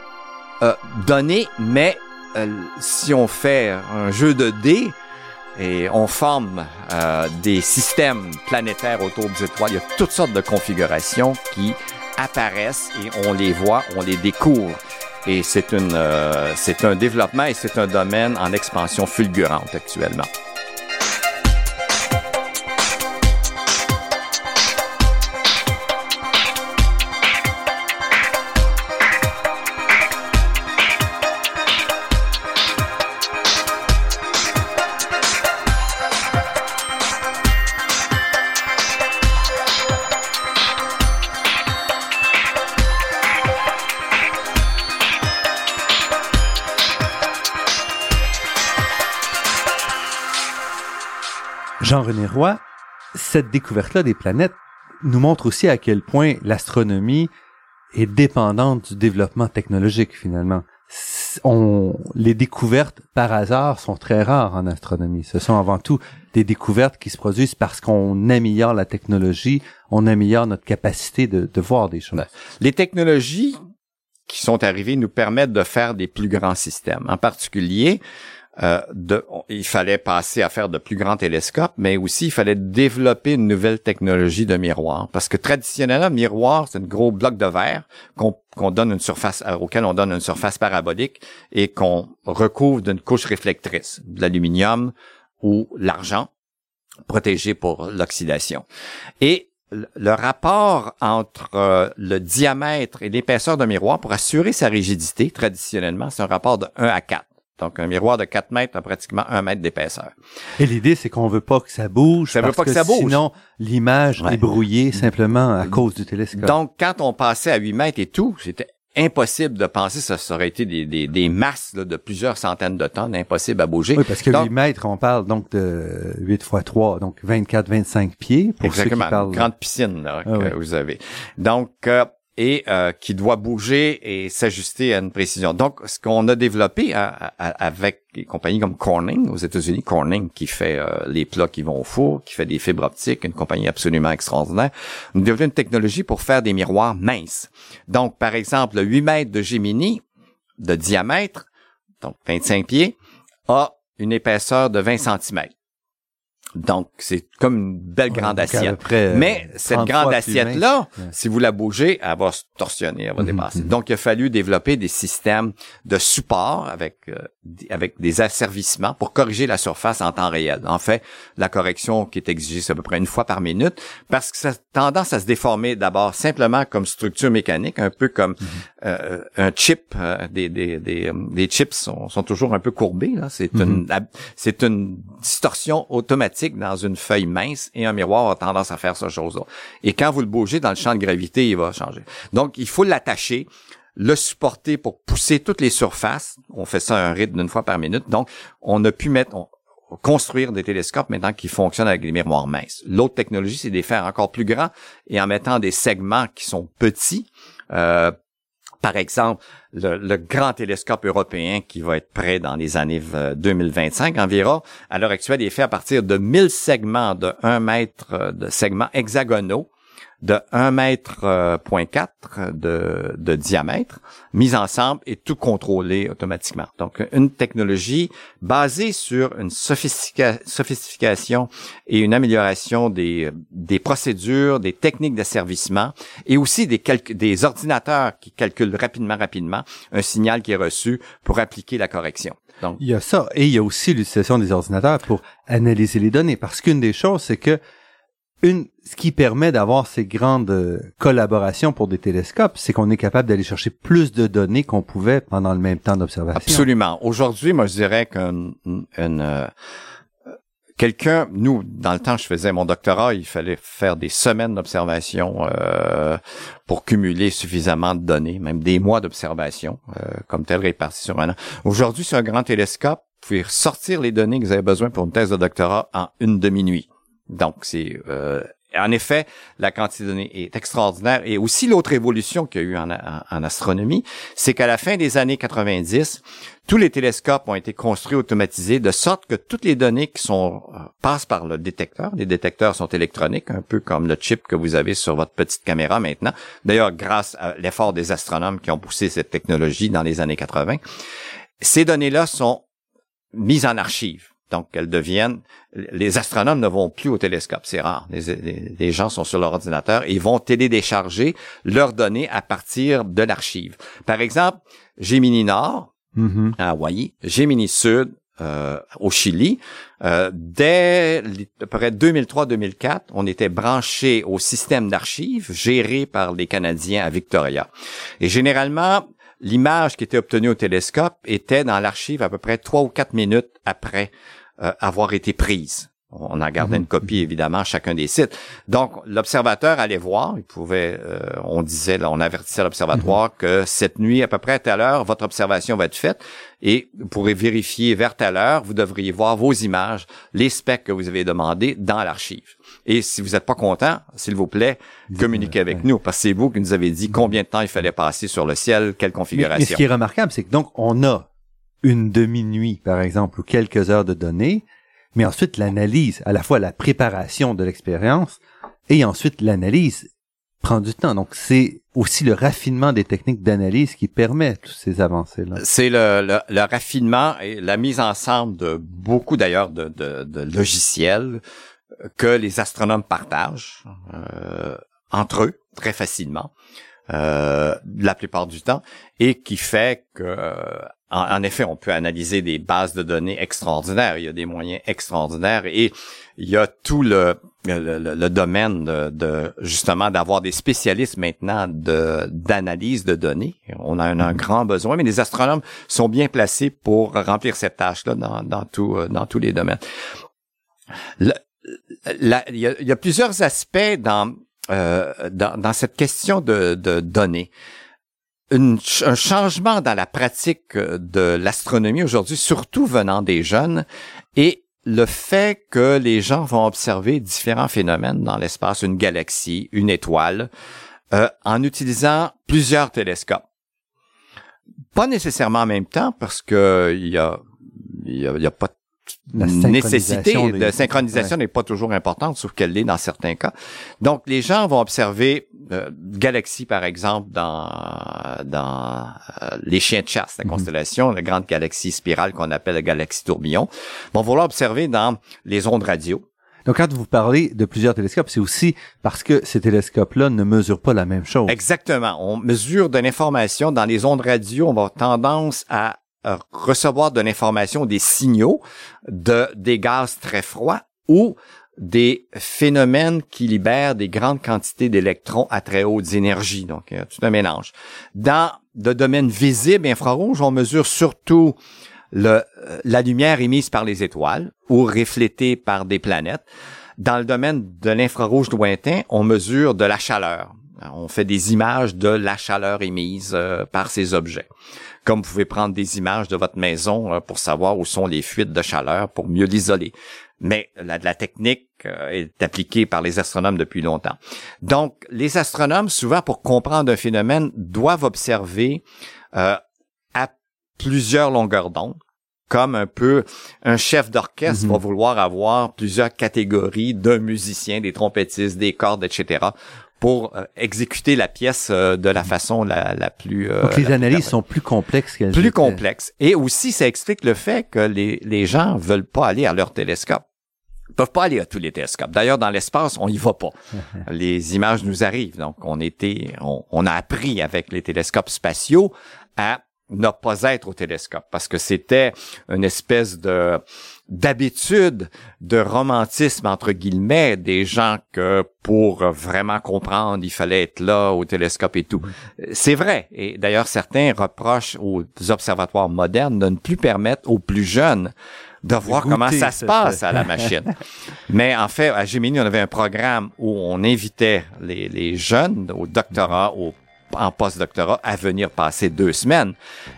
euh, donnée, mais si on fait un jeu de dés, et on forme des systèmes planétaires autour des étoiles, il y a toutes sortes de configurations qui apparaissent et on les voit, on les découvre et euh, c'est un développement et c'est un domaine en expansion fulgurante actuellement. Jean-René Roy, cette découverte-là des planètes nous montre aussi à quel point l'astronomie est dépendante du développement technologique finalement. Les découvertes par hasard sont très rares en astronomie. Ce sont avant tout des découvertes qui se produisent parce qu'on améliore la technologie, on améliore notre capacité de, de voir des choses. Ben, les technologies qui sont arrivées nous permettent de faire des plus grands systèmes. En particulier, euh, il fallait passer à faire de plus grands télescopes, mais aussi il fallait développer une nouvelle technologie de miroir. Parce que traditionnellement, le miroir, c'est un gros bloc de verre qu'on donne une surface, euh, auquel on donne une surface parabolique et qu'on recouvre d'une couche réflectrice, de l'aluminium ou l'argent, protégé pour l'oxydation. Et le rapport entre euh, le diamètre et l'épaisseur d'un miroir pour assurer sa rigidité, traditionnellement, c'est un rapport de 1 à 4. Donc, un miroir de 4 mètres a pratiquement 1 mètre d'épaisseur. Et l'idée, c'est qu'on veut pas que ça bouge. Ça veut pas que, ça bouge. Sinon, l'image est brouillée simplement à cause du télescope. Donc, quand on passait à 8 mètres et tout, c'était impossible de penser que ça aurait été des, des, des masses de plusieurs centaines de tonnes, impossible à bouger. Oui, parce que 8 mètres, on parle donc de 8 fois 3, donc 24-25 pieds. Pour exactement, ceux qui grande piscine là, ah que vous avez. Donc, euh, et euh, qui doit bouger et s'ajuster à une précision. Donc, ce qu'on a développé avec des compagnies comme Corning aux États-Unis, Corning qui fait euh, les plats qui vont au four, qui fait des fibres optiques, une compagnie absolument extraordinaire, nous développé une technologie pour faire des miroirs minces. Donc, par exemple, 8 mètres de Gemini de diamètre, donc 25 pieds, a une épaisseur de 20 cm. Donc, c'est comme une belle grande assiette. Mais cette grande assiette-là, si vous la bougez, elle va se torsionner, elle va mhm, dépasser. Mhm. Donc, il a fallu développer des systèmes de support avec euh, avec des asservissements pour corriger la surface en temps réel. En fait, la correction qui est exigée, c'est à peu près une fois par minute, parce que ça a tendance à se déformer d'abord simplement comme structure mécanique, un peu comme mhm. Euh, un chip. Euh, des, des, des, des, chips sont, sont toujours un peu courbés. C'est une c'est une distorsion automatique dans une feuille mince et un miroir a tendance à faire ce chose-là. Et quand vous le bougez dans le champ de gravité, il va changer. Donc, il faut l'attacher le supporter pour pousser toutes les surfaces. On fait ça à un rythme d'une fois par minute. Donc, on a pu mettre, construire des télescopes maintenant qui fonctionnent avec des miroirs minces. L'autre technologie, c'est de les faire encore plus grands et en mettant des segments qui sont petits. Euh, par exemple, le, grand télescope européen qui va être prêt dans les années 2025 environ, à l'heure actuelle, il est fait à partir de 1000 segments de 1 mètre euh, de segments hexagonaux de 1 mètre euh, point 4 de, de diamètre, mis ensemble et tout contrôlé automatiquement. Donc, une technologie basée sur une sophistication et une amélioration des, des procédures, des techniques d'asservissement et aussi des, des ordinateurs qui calculent rapidement, rapidement un signal qui est reçu pour appliquer la correction. Donc, il y a ça et il y a aussi l'utilisation des ordinateurs pour analyser les données parce qu'une des choses, c'est que une, ce qui permet d'avoir ces grandes euh, collaborations pour des télescopes, c'est qu'on est capable d'aller chercher plus de données qu'on pouvait pendant le même temps d'observation. Absolument. Aujourd'hui, moi, je dirais qu'un euh, quelqu'un, nous, dans le temps, je faisais mon doctorat, il fallait faire des semaines d'observation euh, pour cumuler suffisamment de données, même des mois d'observation, comme tel réparti sur un an. Aujourd'hui, sur un grand télescope, vous pouvez sortir les données que vous avez besoin pour une thèse de doctorat en une demi-nuit. Donc, c'est euh, en effet, la quantité de données est extraordinaire. Et aussi, l'autre évolution qu'il y a eu en, astronomie, c'est qu'à la fin des années 90, tous les télescopes ont été construits, automatisés, de sorte que toutes les données qui sont euh, passent par le détecteur, les détecteurs sont électroniques, un peu comme le chip que vous avez sur votre petite caméra maintenant. D'ailleurs, grâce à l'effort des astronomes qui ont poussé cette technologie dans les années 80, ces données-là sont mises en archive. Donc, elles deviennent... Les astronomes ne vont plus au télescope, c'est rare. Les, gens sont sur leur ordinateur et vont télécharger leurs données à partir de l'archive. Par exemple, Gemini Nord, mm-hmm. à Hawaï, Gemini Sud, euh, au Chili. Euh, dès à peu près 2003-2004, on était branché au système d'archives géré par les Canadiens à Victoria. Et généralement, l'image qui était obtenue au télescope était dans l'archive à peu près trois ou quatre minutes après euh, avoir été prise. On a gardé mhm. une copie évidemment à chacun des sites. Donc l'observateur allait voir, il pouvait, euh, on disait, on avertissait l'observatoire mhm. que cette nuit à peu près à telle heure, votre observation va être faite et vous pourrez vérifier vers telle heure, vous devriez voir vos images, les specs que vous avez demandés dans l'archive. Et si vous n'êtes pas content, s'il vous plaît, communiquez avec nous parce que c'est vous qui nous avez dit combien de temps il fallait passer sur le ciel, quelle configuration. mais ce qui est remarquable, c'est que donc on a une demi-nuit, par exemple, ou quelques heures de données, mais ensuite l'analyse, à la fois la préparation de l'expérience et ensuite l'analyse prend du temps. Donc c'est aussi le raffinement des techniques d'analyse qui permet toutes ces avancées-là. C'est le, le, raffinement et la mise ensemble de beaucoup d'ailleurs de, de, de, logiciels que les astronomes partagent euh, entre eux très facilement. Euh, la plupart du temps, et qui fait que en, effet, on peut analyser des bases de données extraordinaires. Il y a des moyens extraordinaires et il y a tout le, le, domaine de, justement d'avoir des spécialistes maintenant de d'analyse de données. On a un, grand besoin, mais les astronomes sont bien placés pour remplir cette tâche-là dans, dans, tout, euh, dans tous les domaines. Il, y a, plusieurs aspects dans, euh, dans, dans, cette question de, de données un changement dans la pratique euh, de l'astronomie aujourd'hui, surtout venant des jeunes, et le fait que les gens vont observer différents phénomènes dans l'espace, une galaxie, une étoile, euh, en utilisant plusieurs télescopes. Pas nécessairement en même temps, parce que il y a, y a, y a pas la nécessité de synchronisation n'est pas toujours importante, sauf qu'elle l'est dans certains cas. Donc, les gens vont observer euh, galaxies, par exemple, dans dans euh, les chiens de chasse, la mhm. constellation, la grande galaxie spirale qu'on appelle la galaxie tourbillon, vont vouloir observer dans les ondes radio. Donc, quand vous parlez de plusieurs télescopes, c'est aussi parce que ces télescopes-là ne mesurent pas la même chose. Exactement. On mesure de l'information dans les ondes radio. On va avoir tendance à recevoir de l'information, des signaux de des gaz très froids ou des phénomènes qui libèrent des grandes quantités d'électrons à très hautes énergies. Donc, a tout un mélange. Dans le domaine visible infrarouge, on mesure surtout euh, la lumière émise par les étoiles ou reflétée par des planètes. Dans le domaine de l'infrarouge lointain, on mesure de la chaleur. On fait des images de la chaleur émise euh, par ces objets. Comme vous pouvez prendre des images de votre maison euh, pour savoir où sont les fuites de chaleur pour mieux l'isoler. Mais la, la technique est appliquée par les astronomes depuis longtemps. Donc, les astronomes, souvent pour comprendre un phénomène, doivent observer à plusieurs longueurs d'onde comme un peu un chef d'orchestre va mhm. vouloir avoir plusieurs catégories d'un musicien, des trompettistes, des cordes, etc pour euh, exécuter la pièce euh, de la mhm. façon la, la plus... Euh, Donc les analyses sont plus complexes qu'elles Plus complexes. Et aussi, ça explique le fait que les, les gens veulent pas aller à leur télescope. Ils peuvent pas aller à tous les télescopes. D'ailleurs, dans l'espace, on y va pas. les images nous arrivent. Donc, on était, on, on a appris avec les télescopes spatiaux à ne pas être au télescope parce que c'était une espèce de d'habitude de romantisme entre guillemets des gens que pour vraiment comprendre il fallait être là au télescope et tout. C'est vrai. Et d'ailleurs certains reprochent aux observatoires modernes de ne plus permettre aux plus jeunes de voir comment ça se passe à la machine. Mais en fait, à Gemini, on avait un programme où on invitait les, les jeunes au doctorat, au en post-doctorat à venir passer deux semaines.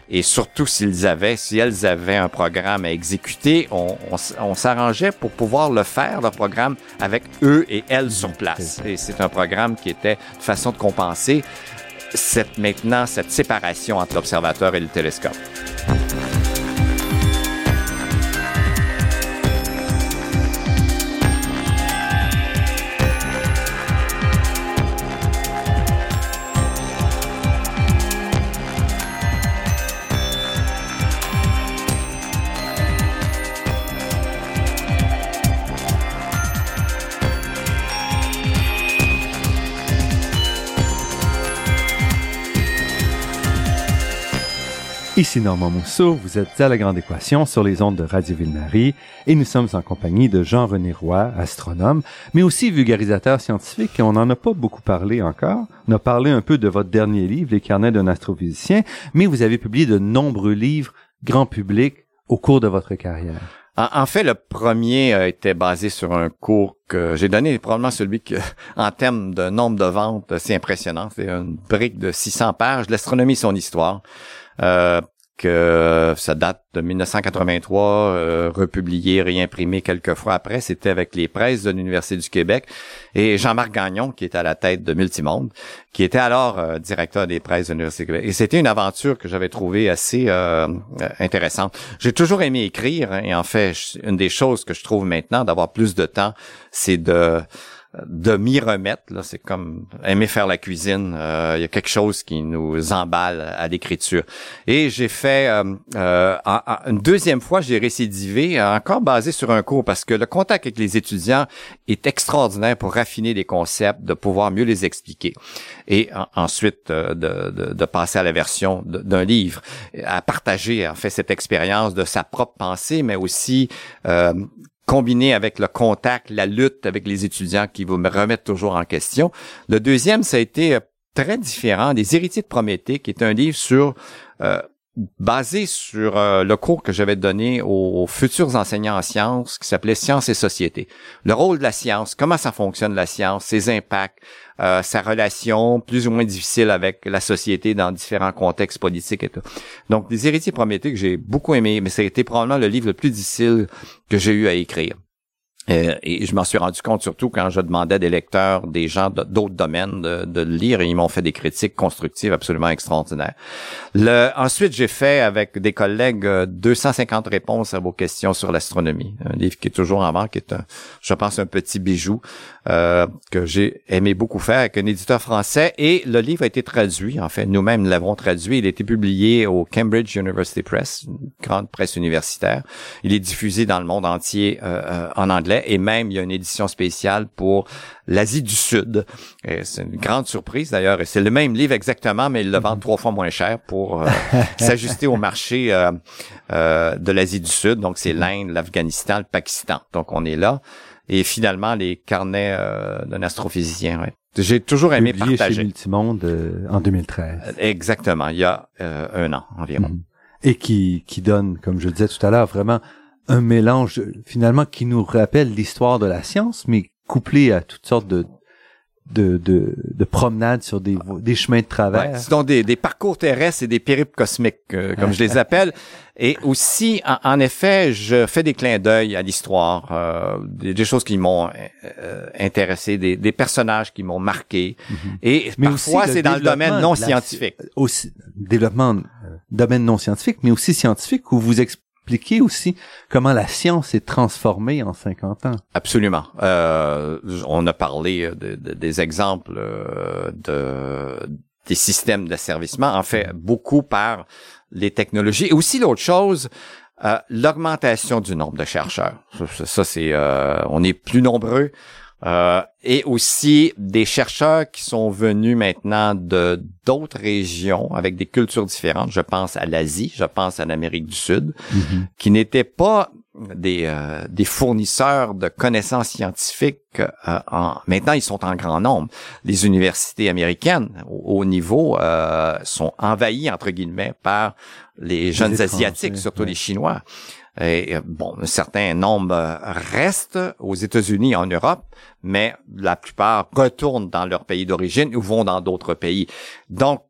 Et surtout s'ils avaient, si elles avaient un programme à exécuter, on, on, s'arrangeait pour pouvoir le faire, le programme, avec eux et elles sur place. Et c'est un programme qui était une façon de compenser cette, maintenant cette séparation entre l'observateur et le télescope. Ici Normand Mousseau, vous êtes à La Grande Équation sur les ondes de Radio Ville-Marie et nous sommes en compagnie de Jean-René Roy, astronome, mais aussi vulgarisateur scientifique et on n'en a pas beaucoup parlé encore. On a parlé un peu de votre dernier livre, Les carnets d'un astrophysicien, mais vous avez publié de nombreux livres grand public au cours de votre carrière. En, fait, le premier euh, était basé sur un cours que j'ai donné, probablement celui que, en termes de nombre de ventes, c'est impressionnant. C'est une brique de 600 pages, l'astronomie son histoire. Euh, que ça date de 1983, euh, republié, réimprimé quelques fois après. C'était avec les presses de l'Université du Québec et Jean-Marc Gagnon, qui était à la tête de Multimonde, qui était alors euh, directeur des presses de l'Université du Québec. Et c'était une aventure que j'avais trouvée assez euh, intéressante. J'ai toujours aimé écrire hein, et en fait, une des choses que je trouve maintenant d'avoir plus de temps, c'est de de m'y remettre. C'est comme aimer faire la cuisine. Euh, il y a quelque chose qui nous emballe à l'écriture. Et j'ai fait euh, euh, une deuxième fois, j'ai récidivé, encore basé sur un cours, parce que le contact avec les étudiants est extraordinaire pour raffiner les concepts, de pouvoir mieux les expliquer. Et ensuite, de, de, de, passer à la version d'un livre, à partager en fait cette expérience de sa propre pensée, mais aussi combiné avec le contact, la lutte avec les étudiants qui vous me remettent toujours en question. Le deuxième, ça a été euh, très différent, des héritiers de Prométhée, qui est un livre sur euh, basé sur euh, le cours que j'avais donné aux, futurs enseignants en sciences qui s'appelait Sciences et société. Le rôle de la science, comment ça fonctionne la science, ses impacts, euh, sa relation plus ou moins difficile avec la société dans différents contextes politiques et tout. Donc, des héritiers Prométhée que j'ai beaucoup aimé, mais ça a été probablement le livre le plus difficile que j'ai eu à écrire. Euh, et je m'en suis rendu compte surtout quand je demandais des lecteurs, des gens d'autres domaines de, de, le lire et ils m'ont fait des critiques constructives absolument extraordinaires. Le, ensuite, j'ai fait avec des collègues 250 euh, réponses à vos questions sur l'astronomie. Un livre qui est toujours en vente, qui est, un, je pense, un petit bijou euh, que j'ai aimé beaucoup faire avec un éditeur français. Et le livre a été traduit, en fait, nous-mêmes l'avons traduit. Il a été publié au Cambridge University Press, une grande presse universitaire. Il est diffusé dans le monde entier euh, en anglais anglais et même il y a une édition spéciale pour l'Asie du Sud. C'est une grande surprise d'ailleurs et c'est le même livre exactement, mais ils le vendent trois fois moins cher pour euh, s'ajuster au marché euh, euh, de l'Asie du Sud. Donc c'est l'Inde, l'Afghanistan, le Pakistan. Donc on est là. Et finalement les carnets d'un astrophysicien. Ouais. J'ai toujours aimé Publié partager. chez Multimonde en 2013. Exactement, il y a un an environ. Mhm. Et qui, qui donne, comme je le disais tout à l'heure, vraiment un mélange finalement qui nous rappelle l'histoire de la science, mais couplé à toutes sortes de de, de, de promenades sur des, des chemins de travers. Ouais, sont des, des parcours terrestres et des périples cosmiques, euh, comme je les appelle. Et aussi, en, en, effet, je fais des clins d'œil à l'histoire, euh, des, des, choses qui m'ont euh, intéressé, des, des, personnages qui m'ont marqué. Mm -hmm. Et mais parfois, c'est dans le domaine non scientifique. Aussi, développement, domaine non scientifique, mais aussi scientifique, où vous expliquer aussi comment la science s'est transformée en 50 ans. Absolument. Euh, on a parlé de, des exemples euh, de des systèmes d'asservissement, en fait, beaucoup par les technologies. Et aussi l'autre chose, euh, l'augmentation du nombre de chercheurs. Ça, ça c'est, euh, on est plus nombreux. Euh, et aussi des chercheurs qui sont venus maintenant de d'autres régions avec des cultures différentes. Je pense à l'Asie, je pense à l'Amérique du Sud, mm -hmm. qui n'étaient pas des euh, des fournisseurs de connaissances scientifiques. Euh, en, maintenant, ils sont en grand nombre. Les universités américaines, au, au niveau, euh, sont envahies entre guillemets par les jeunes les asiatiques, surtout ouais. les Chinois. Et, bon, un certain nombre restent aux États-Unis, en Europe, mais la plupart retournent dans leur pays d'origine ou vont dans d'autres pays. Donc,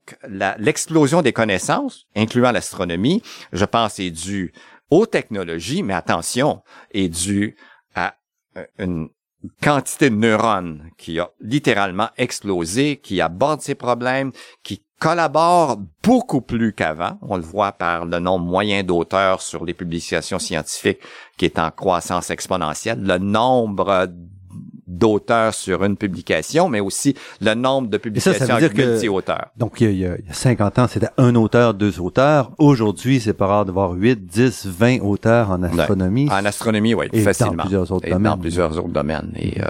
l'explosion des connaissances, incluant l'astronomie, je pense, est due aux technologies, mais attention, est due à une quantité de neurones qui a littéralement explosé, qui aborde ces problèmes, qui collabore beaucoup plus qu'avant. On le voit par le nombre moyen d'auteurs sur les publications scientifiques qui est en croissance exponentielle, le nombre d'auteurs sur une publication, mais aussi le nombre de publications ça, ça multi-auteurs. Donc, il y, a, il y, a, 50 ans, c'était un auteur, deux auteurs. Aujourd'hui, c'est pas rare de voir 8, 10, 20 auteurs en astronomie. Ouais. En astronomie, oui, et facilement. Dans plusieurs autres et domaines. Dans plusieurs autres domaines. Et euh,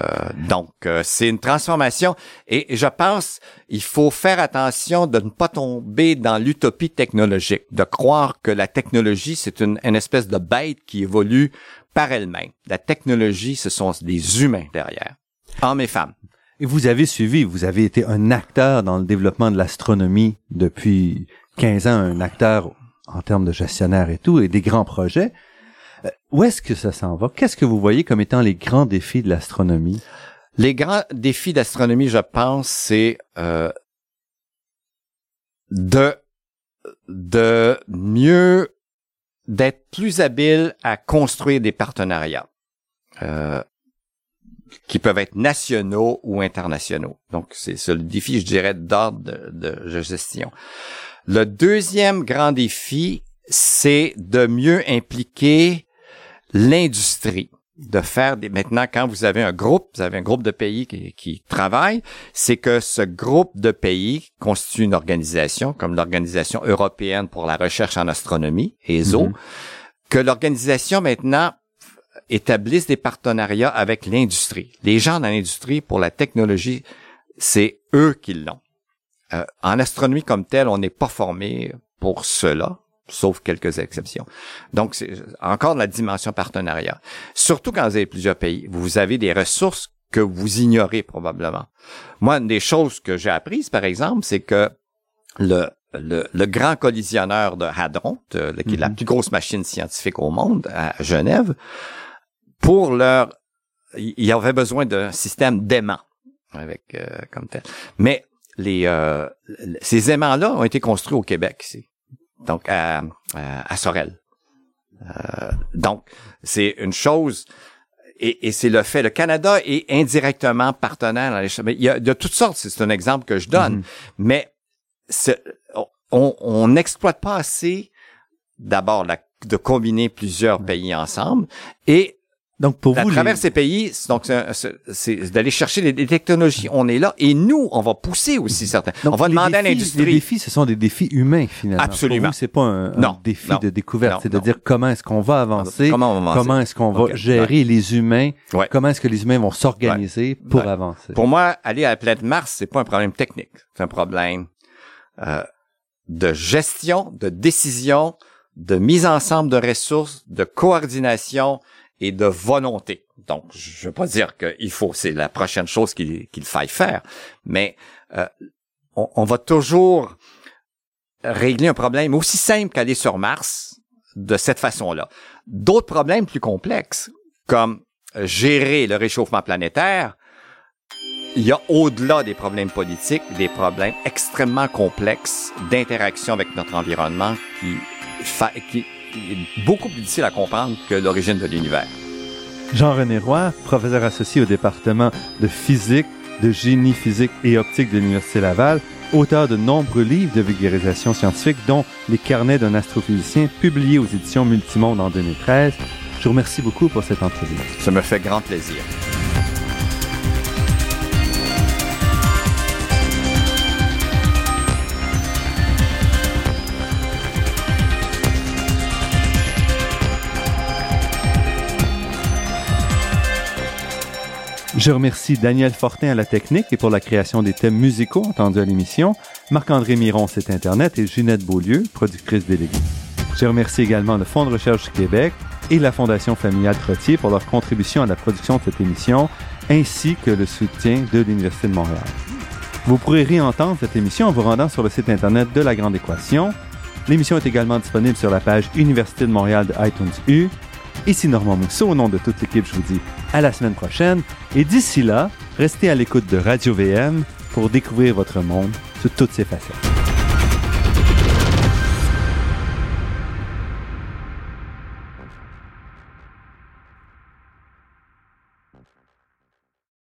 donc, euh, c'est une transformation. Et je pense, il faut faire attention de ne pas tomber dans l'utopie technologique, de croire que la technologie, c'est une, une espèce de bête qui évolue par elle-même. La technologie, ce sont des humains derrière, hommes et femmes. Et vous avez suivi, vous avez été un acteur dans le développement de l'astronomie depuis 15 ans, un acteur en termes de gestionnaire et tout, et des grands projets. Où est-ce que ça s'en va? Qu'est-ce que vous voyez comme étant les grands défis de l'astronomie? Les grands défis d'astronomie, je pense, c'est euh, de de mieux d'être plus habile à construire des partenariats euh, qui peuvent être nationaux ou internationaux. Donc, c'est le défi, je dirais, d'ordre de, de, gestion. Le deuxième grand défi, c'est de mieux impliquer l'industrie de faire des maintenant quand vous avez un groupe, vous avez un groupe de pays qui, qui travaille, c'est que ce groupe de pays constitue une organisation comme l'organisation européenne pour la recherche en astronomie ESO, mm -hmm. que l'organisation maintenant établisse des partenariats avec l'industrie. Les gens dans l'industrie pour la technologie, c'est eux qui l'ont. Euh, en astronomie comme telle, on n'est pas formé pour cela sauf quelques exceptions. Donc, c'est encore la dimension partenariat. Surtout quand vous avez plusieurs pays, vous avez des ressources que vous ignorez probablement. Moi, une des choses que j'ai apprises, par exemple, c'est que le, le, le, grand collisionneur de Hadron, de, qui est la plus grosse machine scientifique au monde, à Genève, pour leur... Il y avait besoin d'un système d'aimants, avec euh, comme tel. Mais les, euh, ces aimants-là ont été construits au Québec ici donc à, à, à Sorel. Euh, donc, c'est une chose, et, et c'est le fait, le Canada est indirectement partenaire dans les mais il y a de toutes sortes, c'est un exemple que je donne, mm-hmm. mais on n'exploite pas assez d'abord de combiner plusieurs pays ensemble, et Donc pour vous, à travers ces pays, donc c'est d'aller chercher des, technologies. On est là et nous, on va pousser aussi certains. on va demander à l'industrie. Les défis, ce sont des défis humains finalement. Absolument. c'est pas un, défi de découverte, c'est de dire comment est-ce qu'on va avancer, comment, est-ce qu'on va gérer les humains, comment est-ce que les humains vont s'organiser pour avancer. Pour moi, aller à la planète Mars, c'est pas un problème technique, c'est un problème euh, de gestion, de décision, de mise ensemble de ressources, de coordination et de volonté. Donc, je veux pas dire qu'il faut, c'est la prochaine chose qu'il faille faire, mais euh, on, va toujours régler un problème aussi simple qu'aller sur Mars de cette façon-là. D'autres problèmes plus complexes, comme gérer le réchauffement planétaire, il y a au-delà des problèmes politiques, des problèmes extrêmement complexes d'interaction avec notre environnement qui, qui beaucoup plus difficile à comprendre que l'origine de l'univers. Jean-René Roy, professeur associé au département de physique, de génie physique et optique de l'Université Laval, auteur de nombreux livres de vulgarisation scientifique, dont Les carnets d'un astrophysicien, publiés aux éditions Multimonde en 2013. Je vous remercie beaucoup pour cette entrevue. Ça me fait grand plaisir. Je remercie Daniel Fortin à la technique et pour la création des thèmes musicaux entendus à l'émission, Marc-André Miron, site Internet, et Ginette Beaulieu, productrice déléguée. Je remercie également le Fonds de recherche du Québec et la Fondation familiale Trottier pour leur contribution à la production de cette émission, ainsi que le soutien de l'Université de Montréal. Vous pourrez réentendre cette émission en vous rendant sur le site Internet de La Grande Équation. L'émission est également disponible sur la page Université de Montréal de iTunes U Ici Normand Mousseau, au nom de toute l'équipe, je vous dis à la semaine prochaine. Et d'ici là, restez à l'écoute de Radio VM pour découvrir votre monde sous toutes ses facettes.